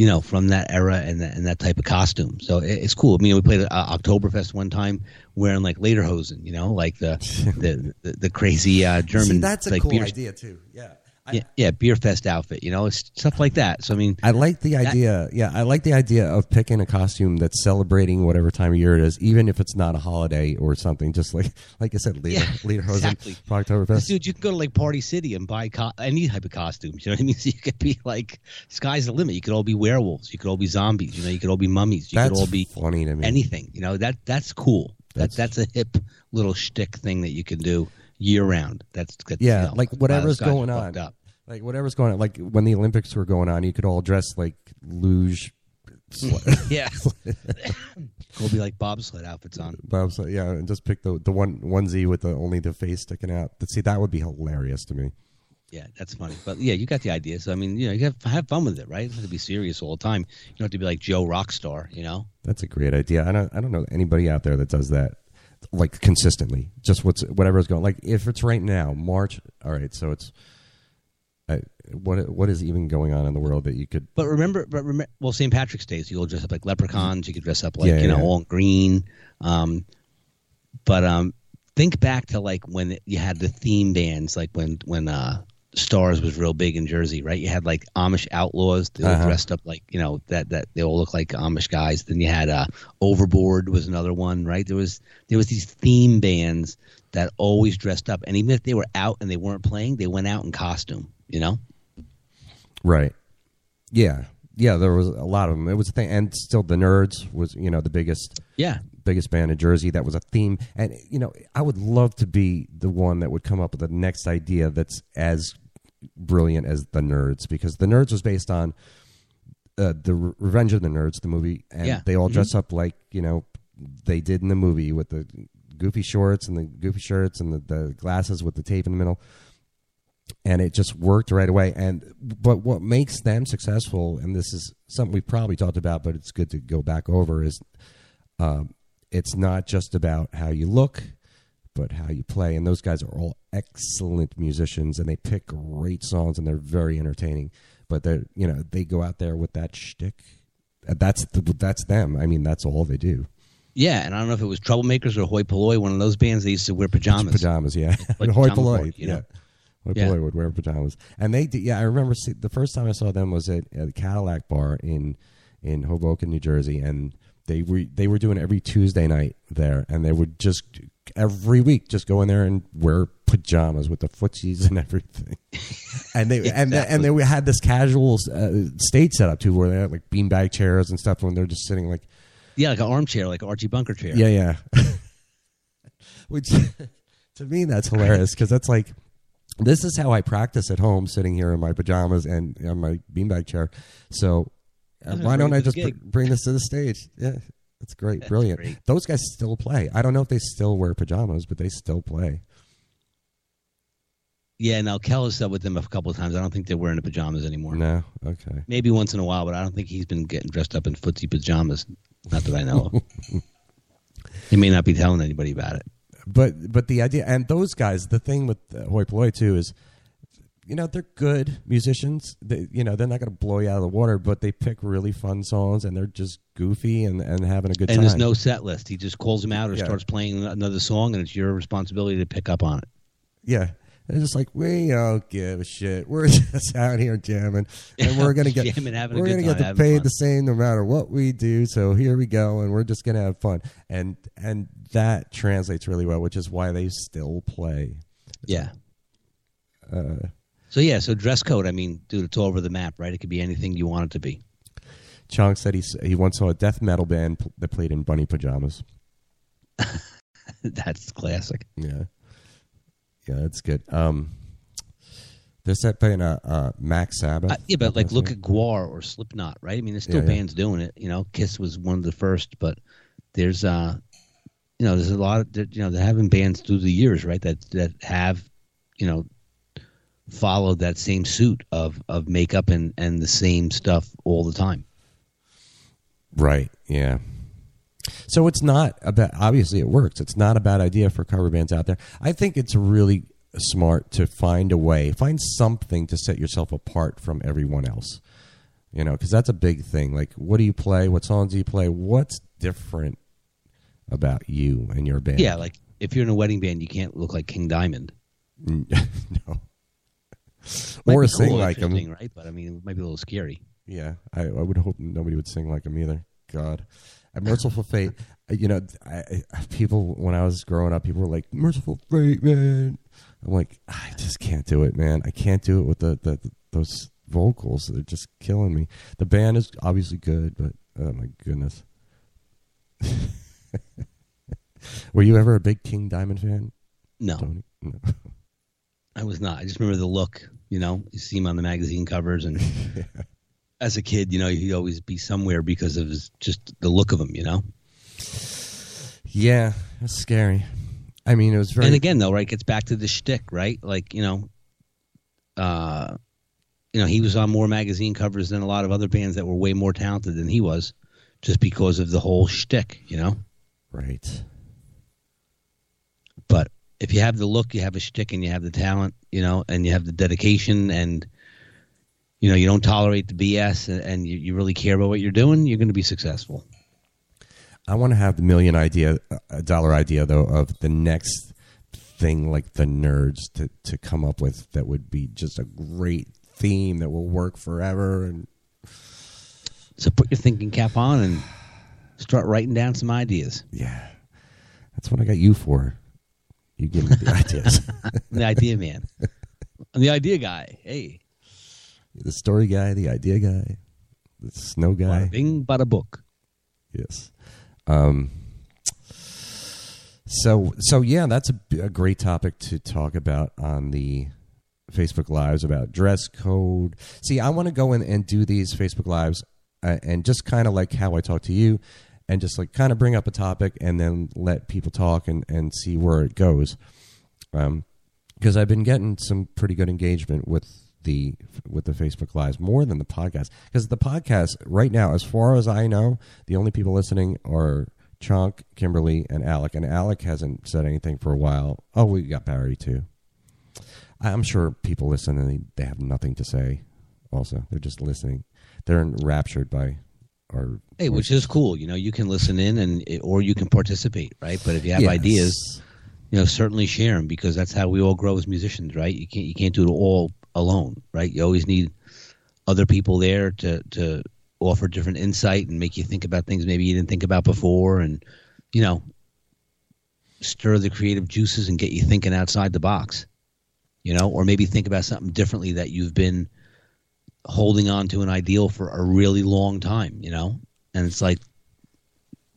you know, from that era and that, and that type of costume. So it, it's cool. I mean, we played at uh, Oktoberfest one time wearing like lederhosen, you know, like the the, the, the crazy uh, German. See, that's a like, cool beer, idea too. Yeah. Yeah, yeah, beer fest outfit, you know, it's stuff like that. So I mean, I like the idea. Yeah, I like the idea of picking a costume that's celebrating whatever time of year it is, even if it's not a holiday or something. Just like like I said, leader Yeah, leader exactly. Oktoberfest. dude, you can go to like Party City and buy co- any type of costumes. You know what I mean? So you could be like, sky's the limit. You could all be werewolves. You could all be zombies. You know, you could all be mummies. You That's could all be funny to me. anything. You know that that's cool. That That's- that's a hip little shtick thing that you can do year round. That's, that's Yeah, you know, like whatever's those guys are going on. Up. Like whatever's going on. Like when the Olympics were going on, you could all dress like luge. Yeah, go be like bobsled outfits on. Bob's like, yeah, and just pick the the one onesie with the only the face sticking out. But see, that would be hilarious to me. Yeah, that's funny. But yeah, you got the idea. So I mean, you know, you have have fun with it, right? You don't have to be serious all the time. You don't have to be like Joe Rockstar, you know? That's a great idea. I don't I don't know anybody out there that does that like consistently. Just what's whatever's going. Like if it's right now, March. All right, so it's what what is even going on in the world that you could. But remember, but remember, well, St. Patrick's Day, so you all dress up like leprechauns. You could dress up like Yeah, you know yeah. all in green. Um, but um, think back to like when you had the theme bands, like when when uh, Stars was real big in Jersey, right? You had like Amish Outlaws. They all Uh-huh. dressed up like you know that that they all look like Amish guys. Then you had uh, Overboard was another one, right? There was there was these theme bands that always dressed up, and even if they were out and they weren't playing, they went out in costume. You know. Right. Yeah. Yeah. There was a lot of them. It was a thing, and still the Nerds was you know the biggest Yeah, biggest band in Jersey. That was a theme, and you know I would love to be the one that would come up with the next idea that's as brilliant as the Nerds, because the Nerds was based on uh, the Revenge of the Nerds, the movie, and Yeah. they all Mhm. dress up like you know they did in the movie with the goofy shorts and the goofy shirts and the, the glasses with the tape in the middle and it just worked right away. And but what makes them successful and this is something we probably talked about but it's good to go back over is um, it's not just about how you look but how you play. And those guys are all excellent musicians and they pick great songs and they're very entertaining. But they're you know they go out there with that shtick. That's the, that's them. I mean that's all they do. Yeah, and I don't know if it was Troublemakers or Hoi Polloi, one of those bands. They used to wear pajamas. pajamas yeah. Like Hoi Polloi, you know? yeah Hoi Yeah. Polloi would wear pajamas and they did, yeah i remember see, the first time i saw them was at, at the cadillac bar in in hoboken new jersey and they were they were doing every tuesday night there and they would just every week. Just go in there and wear pajamas with the footsies and everything. and they and they, and they had this casual uh, stage set up too, where they had like beanbag chairs and stuff when they're just sitting like Yeah, like an armchair, like an Archie Bunker chair. yeah, yeah. Which to me that's hilarious because that's like this is how I practice at home, sitting here in my pajamas and on my beanbag chair. So uh, why don't I just br- bring this to the stage? Yeah, that's great, brilliant. great. Those guys still play. I don't know if they still wear pajamas, but they still play. Yeah, now Keller's done with them a couple of times. I don't think they're wearing the pajamas anymore. No, okay. Maybe once in a while, but I don't think he's been getting dressed up in footsie pajamas. Not that I know of. he may not be telling anybody about it. But but the idea and those guys the thing with uh, hoi polloi too is you know they're good musicians they, you know they're not going to blow you out of the water but they pick really fun songs and they're just goofy and, and having a good And time there's no set list. He just calls them out or Yeah. starts playing another song, and it's your responsibility to pick up on it. yeah they're just like we don't give a shit we're just out here jamming and we're gonna get Jamming, we're gonna time, get paid fun. the same no matter what we do so here we go and we're just gonna have fun and and that translates really well which is why they still play Yeah. uh, So yeah, so dress code. I mean, dude, it's all over the map, right? It could be anything you want it to be. Chonk said he he once saw a death metal band that played in bunny pajamas. That's classic. Yeah, yeah, that's good. Um, there's that band, uh, uh, Mac Sabbath. Uh, yeah, but like, look at GWAR or Slipknot, right? I mean, there's still Yeah, yeah. bands doing it. You know, Kiss was one of the first, but there's, uh, you know, there's a lot of, you know, there have been bands through the years, right? That that have, you know, followed that same suit of of makeup and and the same stuff all the time. right? Yeah. So it's not about. Obviously, it works. It's not a bad idea for cover bands out there. I think it's really smart to find a way, find something to set yourself apart from everyone else. You know, because that's a big thing. Like, what do you play? What songs do you play? What's different about you and your band? Yeah, like if you're in a wedding band, you can't look like King Diamond. no. Or sing cool, like him. right? But I mean, it might be a little scary. Yeah, I, I would hope nobody would sing like him either. God, Mercyful Fate. uh, You know, I, I, people when I was growing up, people were like, "Mercyful Fate, man." I'm like, I just can't do it, man. I can't do it with the, the, the those vocals. They're just killing me. The band is obviously good, but oh my goodness. were you ever a big King Diamond fan, No, Tony? No. I was not. I just remember the look. You know, you see him on the magazine covers, and as a kid, you know, he'd always be somewhere because of his just the look of him. You know, Yeah, that's scary. I mean, it was very. and again, though, right, gets back to the shtick, right? Like you know, uh, you know, he was on more magazine covers than a lot of other bands that were way more talented than he was, just because of the whole shtick. You know, right. but if you have the look, you have a shtick, and you have the talent, you know, and you have the dedication, and you know, you don't tolerate the BS, and, and you, you really care about what you're doing, you're going to be successful. I want to have the million idea, uh, dollar idea though, of the next thing like the nerds to to come up with that would be just a great theme that will work forever. And So put your thinking cap on and start writing down some ideas. yeah, that's what I got you for. You give me the ideas. The idea man. I'm the idea guy. Hey, the story guy, the idea guy, the snow guy. bada bing, bada book. Yes. Um, so so yeah, that's a, a great topic to talk about on the Facebook lives about dress code. See, I want to go in and do these Facebook lives uh, and just kind of like how I talk to you, and just like kind of bring up a topic and then let people talk and and see where it goes. Um, because I've been getting some pretty good engagement with the with the Facebook lives more than the podcast. Because the podcast right now, as far as I know, the only people listening are Chonk, Kimberly, and Alec. And Alec hasn't said anything for a while. Oh, we got Barry too. I'm sure people listen and they, they have nothing to say. Also, they're just listening. They're enraptured by our. Hey, which is cool. You know, you can listen in and or you can participate, right? But if you have Yes. ideas, you know, certainly share them because that's how we all grow as musicians, right? You can't you can't do it all alone, right? You always need other people there to to offer different insight and make you think about things maybe you didn't think about before, and you know, stir the creative juices and get you thinking outside the box, you know, or maybe think about something differently that you've been holding on to an ideal for a really long time, you know, and it's like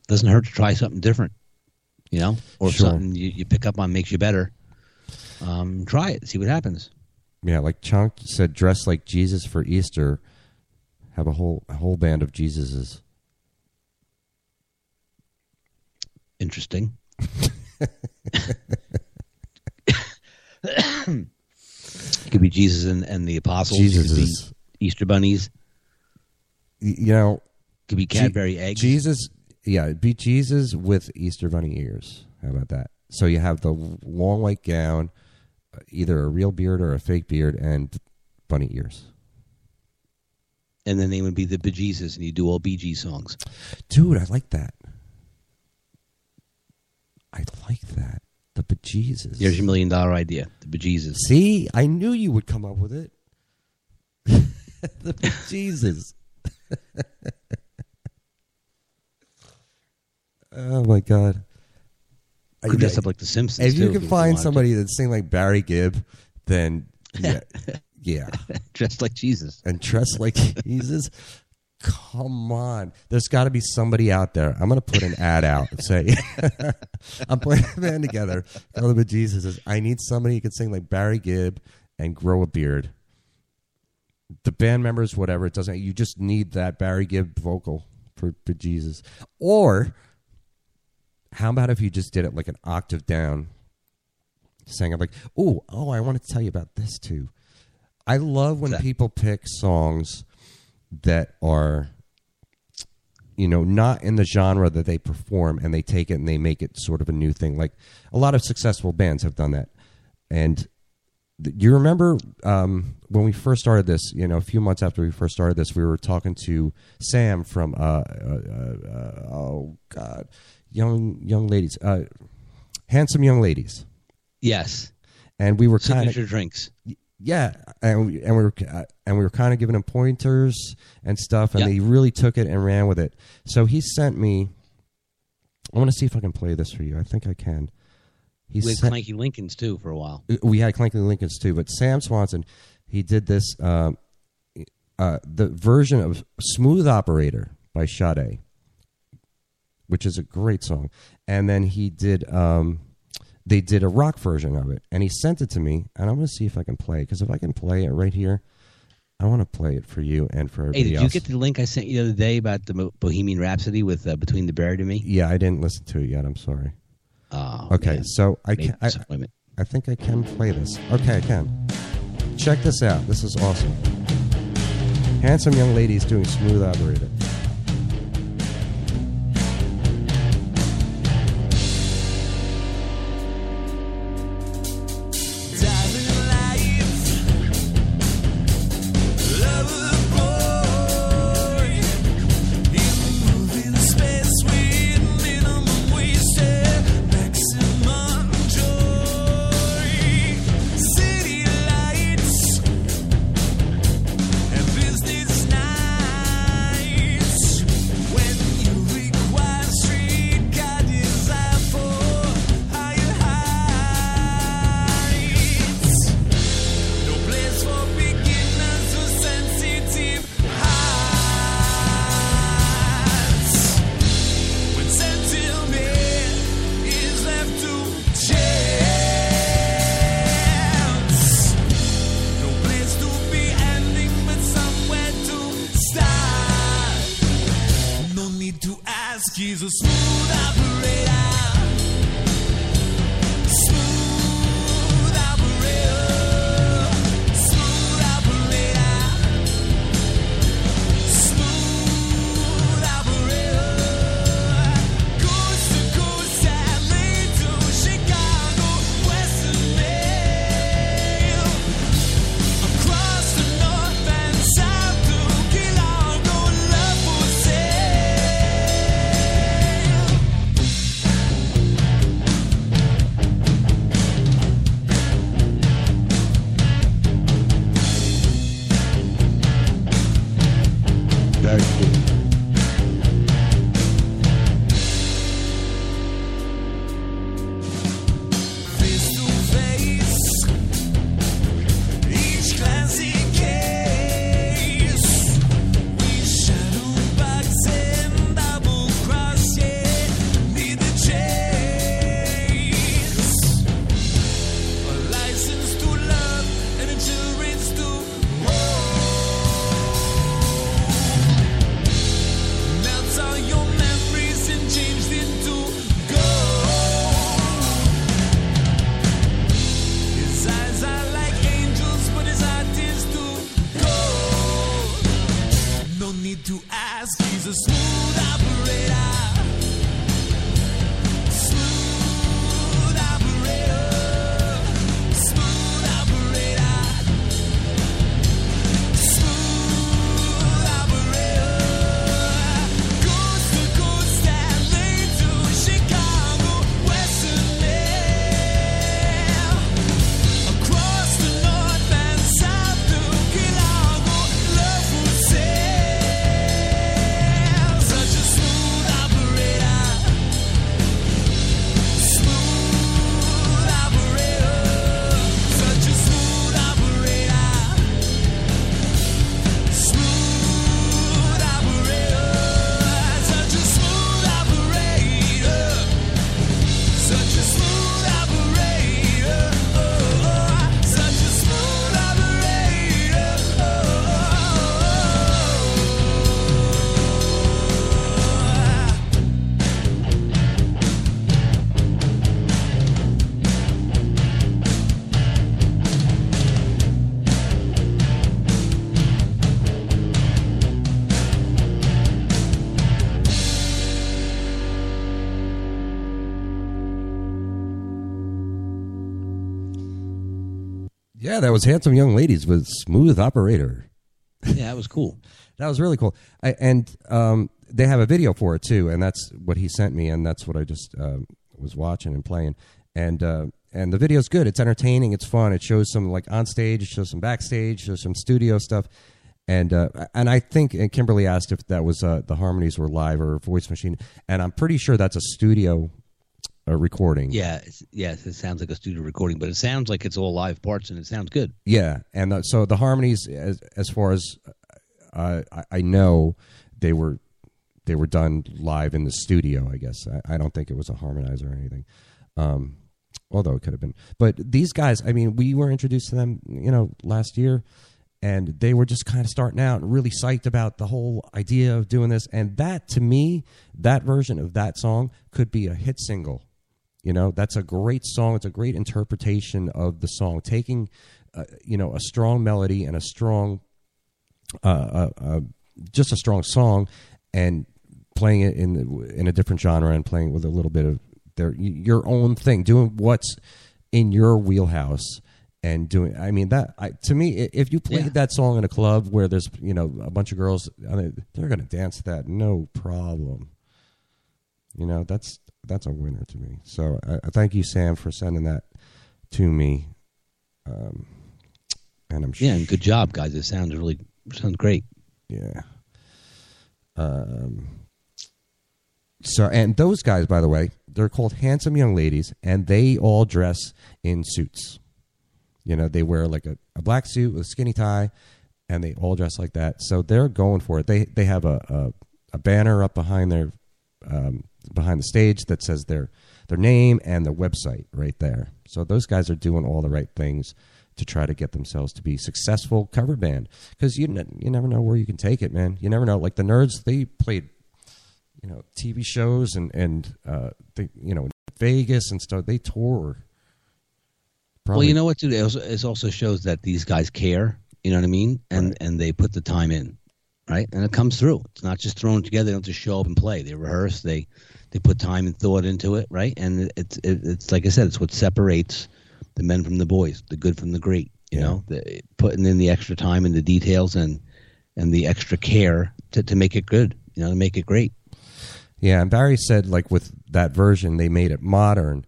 doesn't hurt to try something different, you know, or Sure. something you, you pick up on makes you better. Um, try it, see what happens. Yeah, like Chonk said, dress like Jesus for Easter. Have a whole a whole band of Jesuses. Interesting. it could be Jesus and, and the apostles. Be Easter bunnies. You know, it Could be Je- Cadbury eggs. Jesus, yeah, it'd be Jesus with Easter bunny ears. How about that? So you have the long white gown, either a real beard or a fake beard, and bunny ears. and the name would be the Bejesus, and you do all BG songs. Dude, I like that. I like that. The bejesus. Here's your million dollar idea, the Bejesus. See, I knew you would come up with it. the bejesus. oh my god. Could dress up like the Simpsons. if you too, can find to. somebody that sing like Barry Gibb, then yeah, yeah, dressed like Jesus. and dress like Jesus. Come on, there's got to be somebody out there. I'm gonna put an ad out and say, I'm putting a band together. Call the Jesus. I need somebody who can sing like Barry Gibb and grow a beard. The band members, whatever, it doesn't. You just need that Barry Gibb vocal for, for Jesus. Or how about if you just did it like an octave down, sang it like, oh, oh, I want to tell you about this too. I love when people pick songs that are, you know, not in the genre that they perform, and they take it and they make it sort of a new thing. Like a lot of successful bands have done that, and th- you remember um, when we first started this? You know, a few months after we first started this, we were talking to Sam from uh, uh, uh, uh, oh god, young young ladies, uh, handsome young ladies, Yes. and we were kind of drinks. yeah, and we, and we were uh, and we were kind of giving him pointers and stuff, and Yeah. he really took it and ran with it. So he sent me. I want to see if I can play this for you. I think I can. He We had sent, Clanky Lincolns too for a while. we had Clanky Lincolns too, but Sam Swanson, he did this um, uh, the version of "Smooth Operator" by Sade, which is a great song, and then he did. Um, they did a rock version of it, and he sent it to me, and I'm going to see if I can play because if I can play it right here, I want to play it for you and for Hey, everybody did you get the link I sent you the other day about the Bohemian Rhapsody with uh, Between the Buried and Me? yeah, I didn't listen to it yet. I'm sorry. Oh, Okay, man. so I can, I, disappointment. I think I can play this. Okay, I can. Check this out. This is awesome. Handsome young ladies doing smooth operator. Yeah, that was handsome young ladies with smooth operator. Yeah, that was cool. That was really cool. I, and um, they have a video for it too, and that's what he sent me, and that's what I just uh, was watching and playing. And uh, and the video's good. It's entertaining. It's fun. It shows some like on stage. It shows some backstage. Shows some studio stuff. And uh, and I think and Kimberly asked if that was uh, the harmonies were live or voice machine, and I'm pretty sure that's a studio uh, recording. Yeah, yes, it sounds like a studio recording, but it sounds like it's all live parts, and it sounds good. Yeah, and uh, so the harmonies, as as far as uh, I, I know, they were they were done live in the studio. I guess I, I don't think it was a harmonizer or anything. Um, although it could have been. But these guys, I mean, we were introduced to them, you know, last year, and they were just kind of starting out and really psyched about the whole idea of doing this. And that, to me, that version of that song could be a hit single. You know, that's a great song. It's a great interpretation of the song, taking, uh, you know, a strong melody and a strong, uh, uh, uh just a strong song, and playing it in in a different genre and playing with a little bit of their your own thing, doing what's in your wheelhouse and doing. I mean that I, to me, if you played Yeah. that song in a club where there's you know a bunch of girls, I mean, they're going to dance that no problem. You know that's that's a winner to me. So I, I thank you, Sam, for sending that to me. Um, and I'm sure, Yeah, and good job, guys. It sounds really sounds great. yeah. Um. So and those guys, by the way, they're called handsome young ladies, and they all dress in suits. You know, they wear like a, a black suit with a skinny tie, and they all dress like that. So they're going for it. They they have a a, a banner up behind their um, behind the stage that says their their name and their website right there. So those guys are doing all the right things to try to get themselves to be successful cover band because you ne- you never know where you can take it, man. You never know. Like the Nerds, they played you know TV shows and and uh, they, you know Vegas and stuff. They tour. well, you know what, dude? It also, it also shows that these guys care. You know what I mean? And Right. and they put the time in, right? And it comes through. It's not just thrown together. They don't just show up and play. They rehearse. They they put time and thought into it, right? And it's it, it's like I said, it's what separates the men from the boys, the good from the great. You Yeah. know, the, putting in the extra time and the details and and the extra care to to make it good. You know, to make it great. Yeah, and Barry said like with that version they made it modern,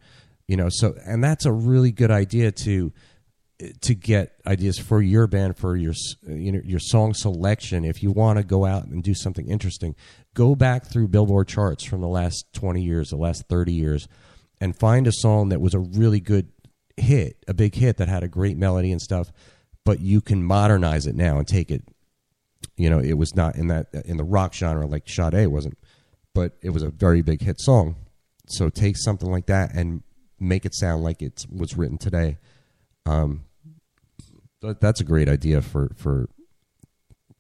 you know. So and that's a really good idea to to get ideas for your band for your you know your song selection. If you want to go out and do something interesting, go back through Billboard charts from the last twenty years, the last thirty years, and find a song that was a really good hit, a big hit that had a great melody and stuff. But you can modernize it now and take it you know, it was not in that in the rock genre like Sade wasn't, but it was a very big hit song. So take something like that and make it sound like it was written today. Um, that's a great idea for for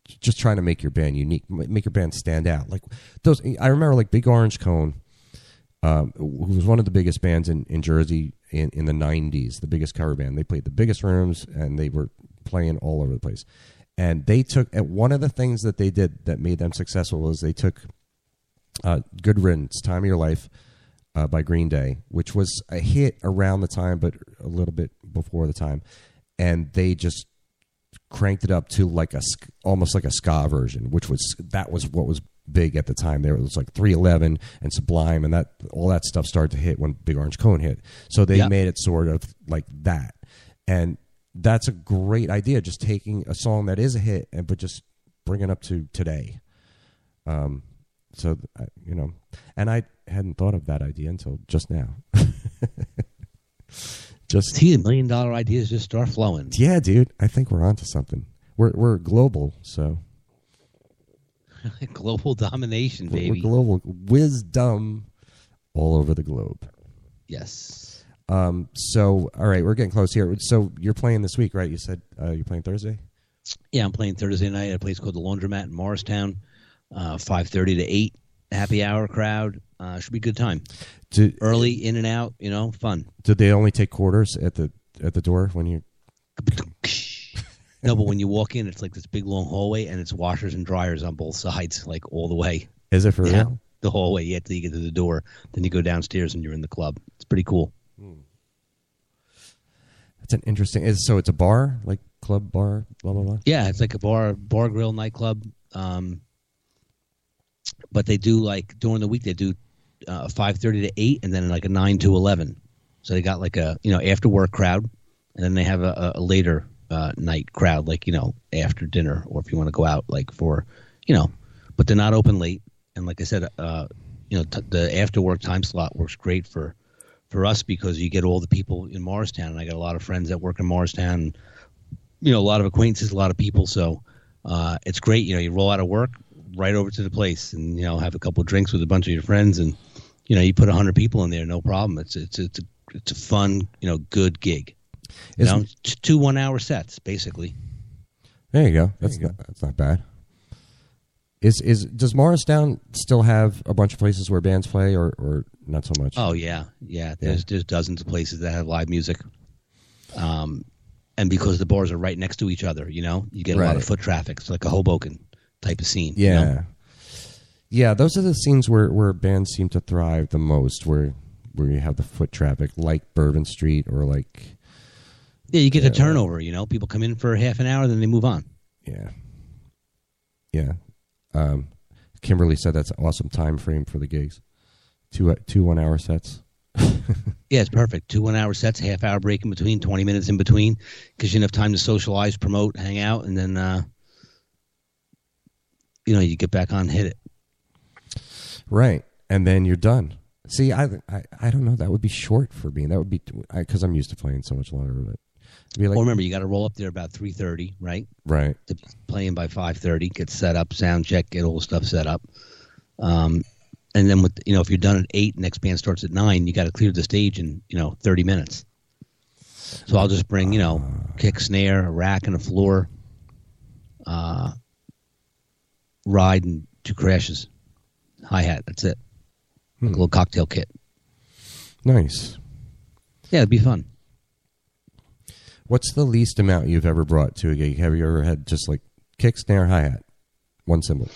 just trying to make your band unique, make your band stand out. Like those, I remember like Big Orange Cone, um, who was one of the biggest bands in, in Jersey in, in the '90s, the biggest cover band. They played the biggest rooms and they were playing all over the place. And they took and one of the things that they did that made them successful was they took uh, "Good Riddance," "Time of Your Life" uh, by Green Day, which was a hit around the time, but a little bit before the time, and they just cranked it up to like a almost like a ska version, which was that was what was big at the time. There was like 311 and Sublime, and that all that stuff started to hit when Big Orange Cone hit. So they Yeah. made it sort of like that, and that's a great idea. Just taking a song that is a hit and but just bringing it up to today. Um, so you know, and I hadn't thought of that idea until just now. just See, million dollar ideas just start flowing. yeah, dude. I think we're onto something. We're we're global, so Global domination, we're, we're baby. global wisdom all over the globe. yes. Um. So all right, we're getting close here. So you're playing this week, right? You said uh, you're playing Thursday. Yeah, I'm playing Thursday night at a place called the Laundromat in Morristown. Uh, Five thirty to eight, happy hour crowd. Uh, should be a good time. Early in and out, you know, fun. Did they only take quarters at the at the door when you? no, but when you walk in, it's like this big long hallway, and it's washers and dryers on both sides, like all the way Is it for down real? the hallway. Yeah, till you get to the door. Then you go downstairs, and you're in the club. It's pretty cool. That's an interesting. Is so it's a bar like club bar blah blah blah. Yeah, it's like a bar, bar grill nightclub. Um, but they do like during the week they do uh, five thirty to eight, and then like a nine to eleven. So they got like a you know after work crowd, and then they have a, a later uh, night crowd, like you know after dinner, or if you want to go out like for you know, but they're not open late. And like I said, uh, you know t- the after work time slot works great for for us because you get all the people in Morristown, and I got a lot of friends that work in Morristown. You know, a lot of acquaintances, a lot of people. So uh, it's great. You know, you roll out of work, right over to the place, and you know, have a couple drinks with a bunch of your friends, and you know, you put hundred people in there, no problem. It's it's it's a it's a fun, you know, good gig. You know, two one hour sets basically. There you go. That's not, that's not bad. Is is does Morristown still have a bunch of places where bands play, or or not so much? Oh yeah, yeah. There's there's dozens of places that have live music. Um, and because the bars are right next to each other, you know, you get a lot of foot traffic. It's like a Hoboken type of scene. you yeah, know? yeah. Those are the scenes where where bands seem to thrive the most, where where you have the foot traffic, like Bourbon Street, or like Yeah, you get the turnover. You know, people come in for half an hour, then they move on. yeah, yeah. Um, Kimberly said that's an awesome time frame for the gigs. Two two one hour sets. Yeah, it's perfect. Two one hour sets, half hour break in between, twenty minutes in between, because you have time to socialize, promote, hang out, and then uh, you know you get back on, hit it. Right, and then you're done. See, I, I, I don't know. That would be short for me. That would be because I'm used to playing so much longer. But like well, remember you got to roll up there about three thirty, right? right, To playing by five thirty, get set up, sound check, get all the stuff set up. Um, and then with you know if you're done at eight, next band starts at nine, you got to clear the stage in you know thirty minutes. So I'll just bring you know kick, snare, a rack, and a floor. Uh, ride and two crashes, hi hat. That's it. Like a little cocktail kit. nice. Yeah, it'd be fun. What's the least amount you've ever brought to a gig? Have you ever had just like kick, snare, hi hat, one cymbal?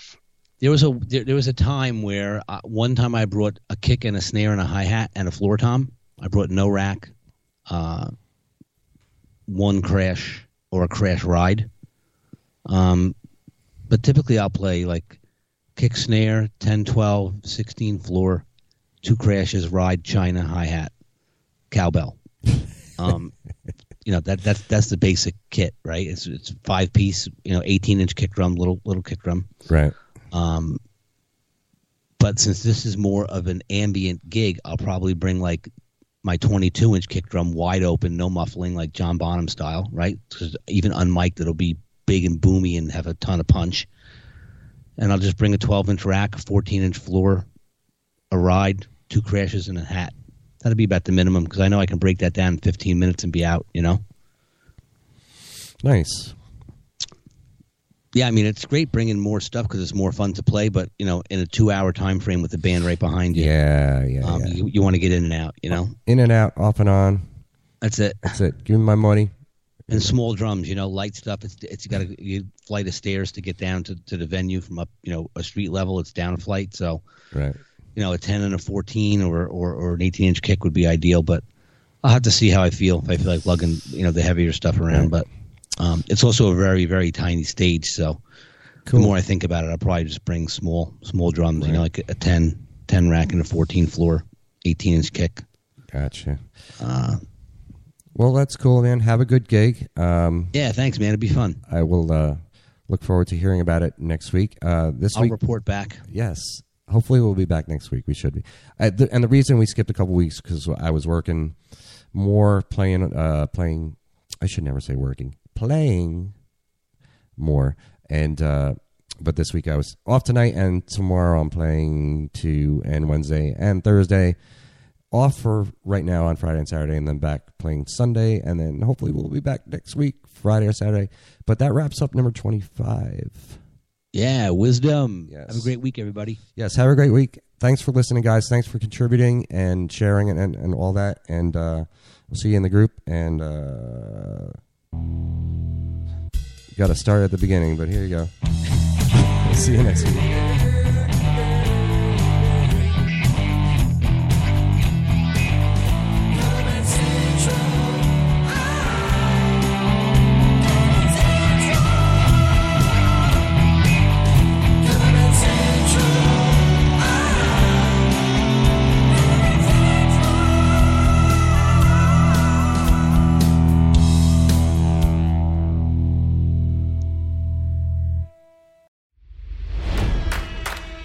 There was a there, there was a time where uh, one time I brought a kick and a snare and a hi hat and a floor tom. I brought no rack, uh, one crash or a crash ride. Um, but typically I'll play like kick snare 10, 12, 16 floor, two crashes, ride, china, hi hat, cowbell. Um, you know that that's that's the basic kit, right? It's it's five piece, you know, eighteen inch kick drum, little little kick drum. Right. Um, but since this is more of an ambient gig, I'll probably bring like my 22 inch kick drum wide open, no muffling, like John Bonham style, right? 'Cause even unmiked, it'll be big and boomy and have a ton of punch. And I'll just bring a 12 inch rack, a 14 inch floor, a ride, two crashes, and a hat. That'd be about the minimum because I know I can break that down in 15 minutes and be out, you know? Nice. Yeah, I mean, it's great bringing more stuff because it's more fun to play, but, you know, in a two hour time frame with the band right behind you. Yeah, yeah, Um, yeah. You, you want to get in and out, you know. In and out, off and on. That's it. That's it. Give me my money. And small drums, you know, light stuff. It's it's got a you flight of stairs to get down to, to the venue from up, you know, a street level. It's down a flight, so Right. you know, a ten and a fourteen or or, or an eighteen inch kick would be ideal. But I'll have to see how I feel if I feel like lugging, you know, the heavier stuff around. But um, it's also a very very tiny stage, so Cool. the more I think about it, I'll probably just bring small small drums. You know, like a 10, 10 rack and a fourteen floor, eighteen inch kick. Gotcha. Uh, Well, that's cool, man. Have a good gig. Um, yeah, thanks, man. It'd be fun. I will uh, look forward to hearing about it next week. Uh, this I'll week, report back. yes. Hopefully, we'll be back next week. We should be. I, the, and the reason we skipped a couple weeks because I was working more, playing, uh, playing. I should never say working, playing more, and uh, but this week I was off tonight, and tomorrow I'm playing two, and Wednesday and Thursday off for right now on Friday and Saturday, and then back playing Sunday, and then hopefully we'll be back next week, Friday or Saturday. But that wraps up number twenty-five. Yeah, Wizdumb. Yes. Have a great week, everybody. Yes, have a great week. Thanks for listening, guys. Thanks for contributing and sharing and, and, and all that. And uh, we'll see you in the group. And uh, got to start at the beginning, but here you go. we'll see you next week.